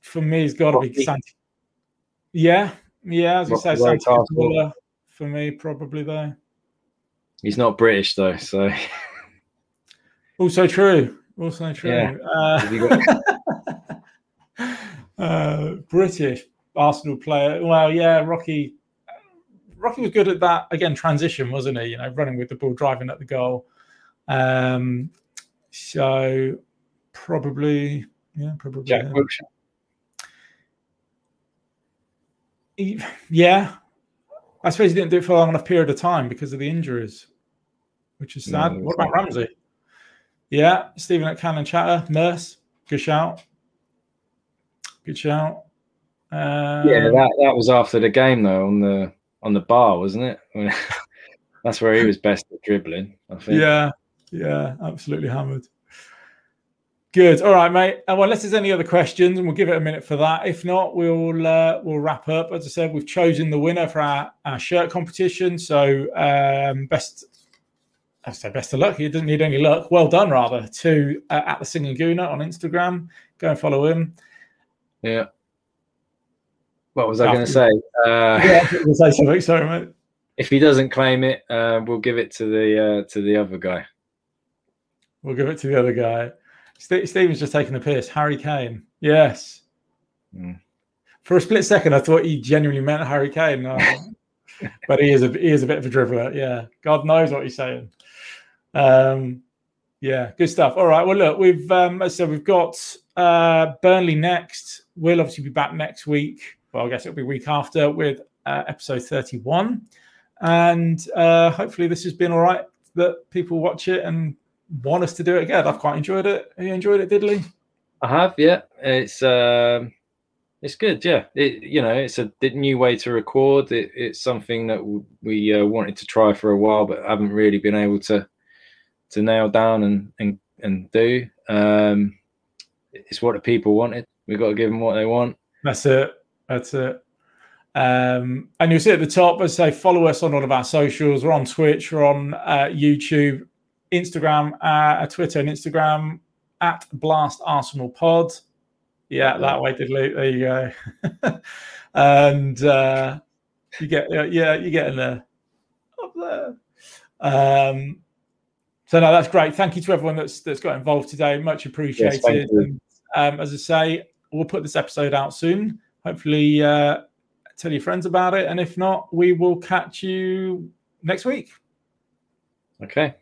[SPEAKER 2] For me, it's got to be Santi. Yeah, yeah, as you say, Santiago for me, probably though.
[SPEAKER 3] He's not British though, so.
[SPEAKER 2] Also true. Also true. Yeah. Uh, uh, British Arsenal player. Well, yeah, Rocky. Rocky was good at that again. Transition, wasn't he? You know, running with the ball, driving at the goal. Um, so probably, yeah, probably.
[SPEAKER 3] Jack yeah. Wilshere.
[SPEAKER 2] Yeah, I suppose he didn't do it for a long enough period of time because of the injuries, which is sad. No, what about Ramsey? Yeah, Stephen at Cannon Chatter, Merce, good shout. Good shout.
[SPEAKER 3] Um, yeah, that, that was after the game though on the on the bar, wasn't it? That's where he was best at dribbling. I think.
[SPEAKER 2] Yeah, yeah, absolutely hammered. Good. All right, mate. Uh, well, unless there's any other questions, and we'll give it a minute for that. If not, we'll uh, we'll wrap up. As I said, we've chosen the winner for our, our shirt competition. So um, best, I say best of luck. He didn't need any luck. Well done, rather. To uh, at the Singing Gooner on Instagram. Go and follow him.
[SPEAKER 3] Yeah. What was I going to say? Uh,
[SPEAKER 2] yeah, I say something. Sorry, mate.
[SPEAKER 3] If he doesn't claim it, uh, we'll give it to the uh, to the other guy.
[SPEAKER 2] We'll give it to the other guy. St- Stephen's just taking the piss. Harry Kane. Yes. Mm. For a split second, I thought he genuinely meant Harry Kane. No. but he is a he is a bit of a dribbler. Yeah. God knows what he's saying. Um, yeah, good stuff. All right. Well, look, we've um, so we've got uh, Burnley next. We'll obviously be back next week. Well, I guess it'll be week after with uh, episode thirty-one, and uh, hopefully this has been all right. That people watch it and want us to do it again. I've quite enjoyed it. Have you enjoyed it, Diddley?
[SPEAKER 3] I have, yeah. It's um, it's good, yeah. It you know, it's a new way to record. It, it's something that we uh, wanted to try for a while, but haven't really been able to to nail down and and and do. Um, it's what the people wanted. We've got to give them what they want.
[SPEAKER 2] That's it. That's it. Um, and you'll see at the top, as I say, follow us on all of our socials. We're on Twitch, we're on uh, YouTube, Instagram, uh, Twitter and Instagram at Blast Arsenal Pod. Yeah, that way did Luke. There you go. and uh, you get yeah, you get in there up there. Um, so no, that's great. Thank you to everyone that's that's got involved today. Much appreciated. Yes, and, um, as I say, we'll put this episode out soon. Hopefully, uh, tell your friends about it, and if not, we will catch you next week.
[SPEAKER 3] Okay.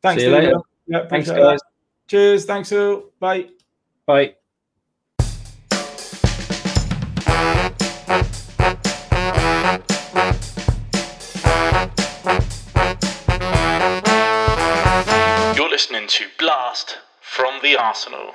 [SPEAKER 2] Thanks,
[SPEAKER 3] See you later.
[SPEAKER 2] Yeah, Thanks, guys. That. Cheers. Thanks, all. Bye.
[SPEAKER 3] Bye.
[SPEAKER 1] You're listening to Blast from the Arsenal.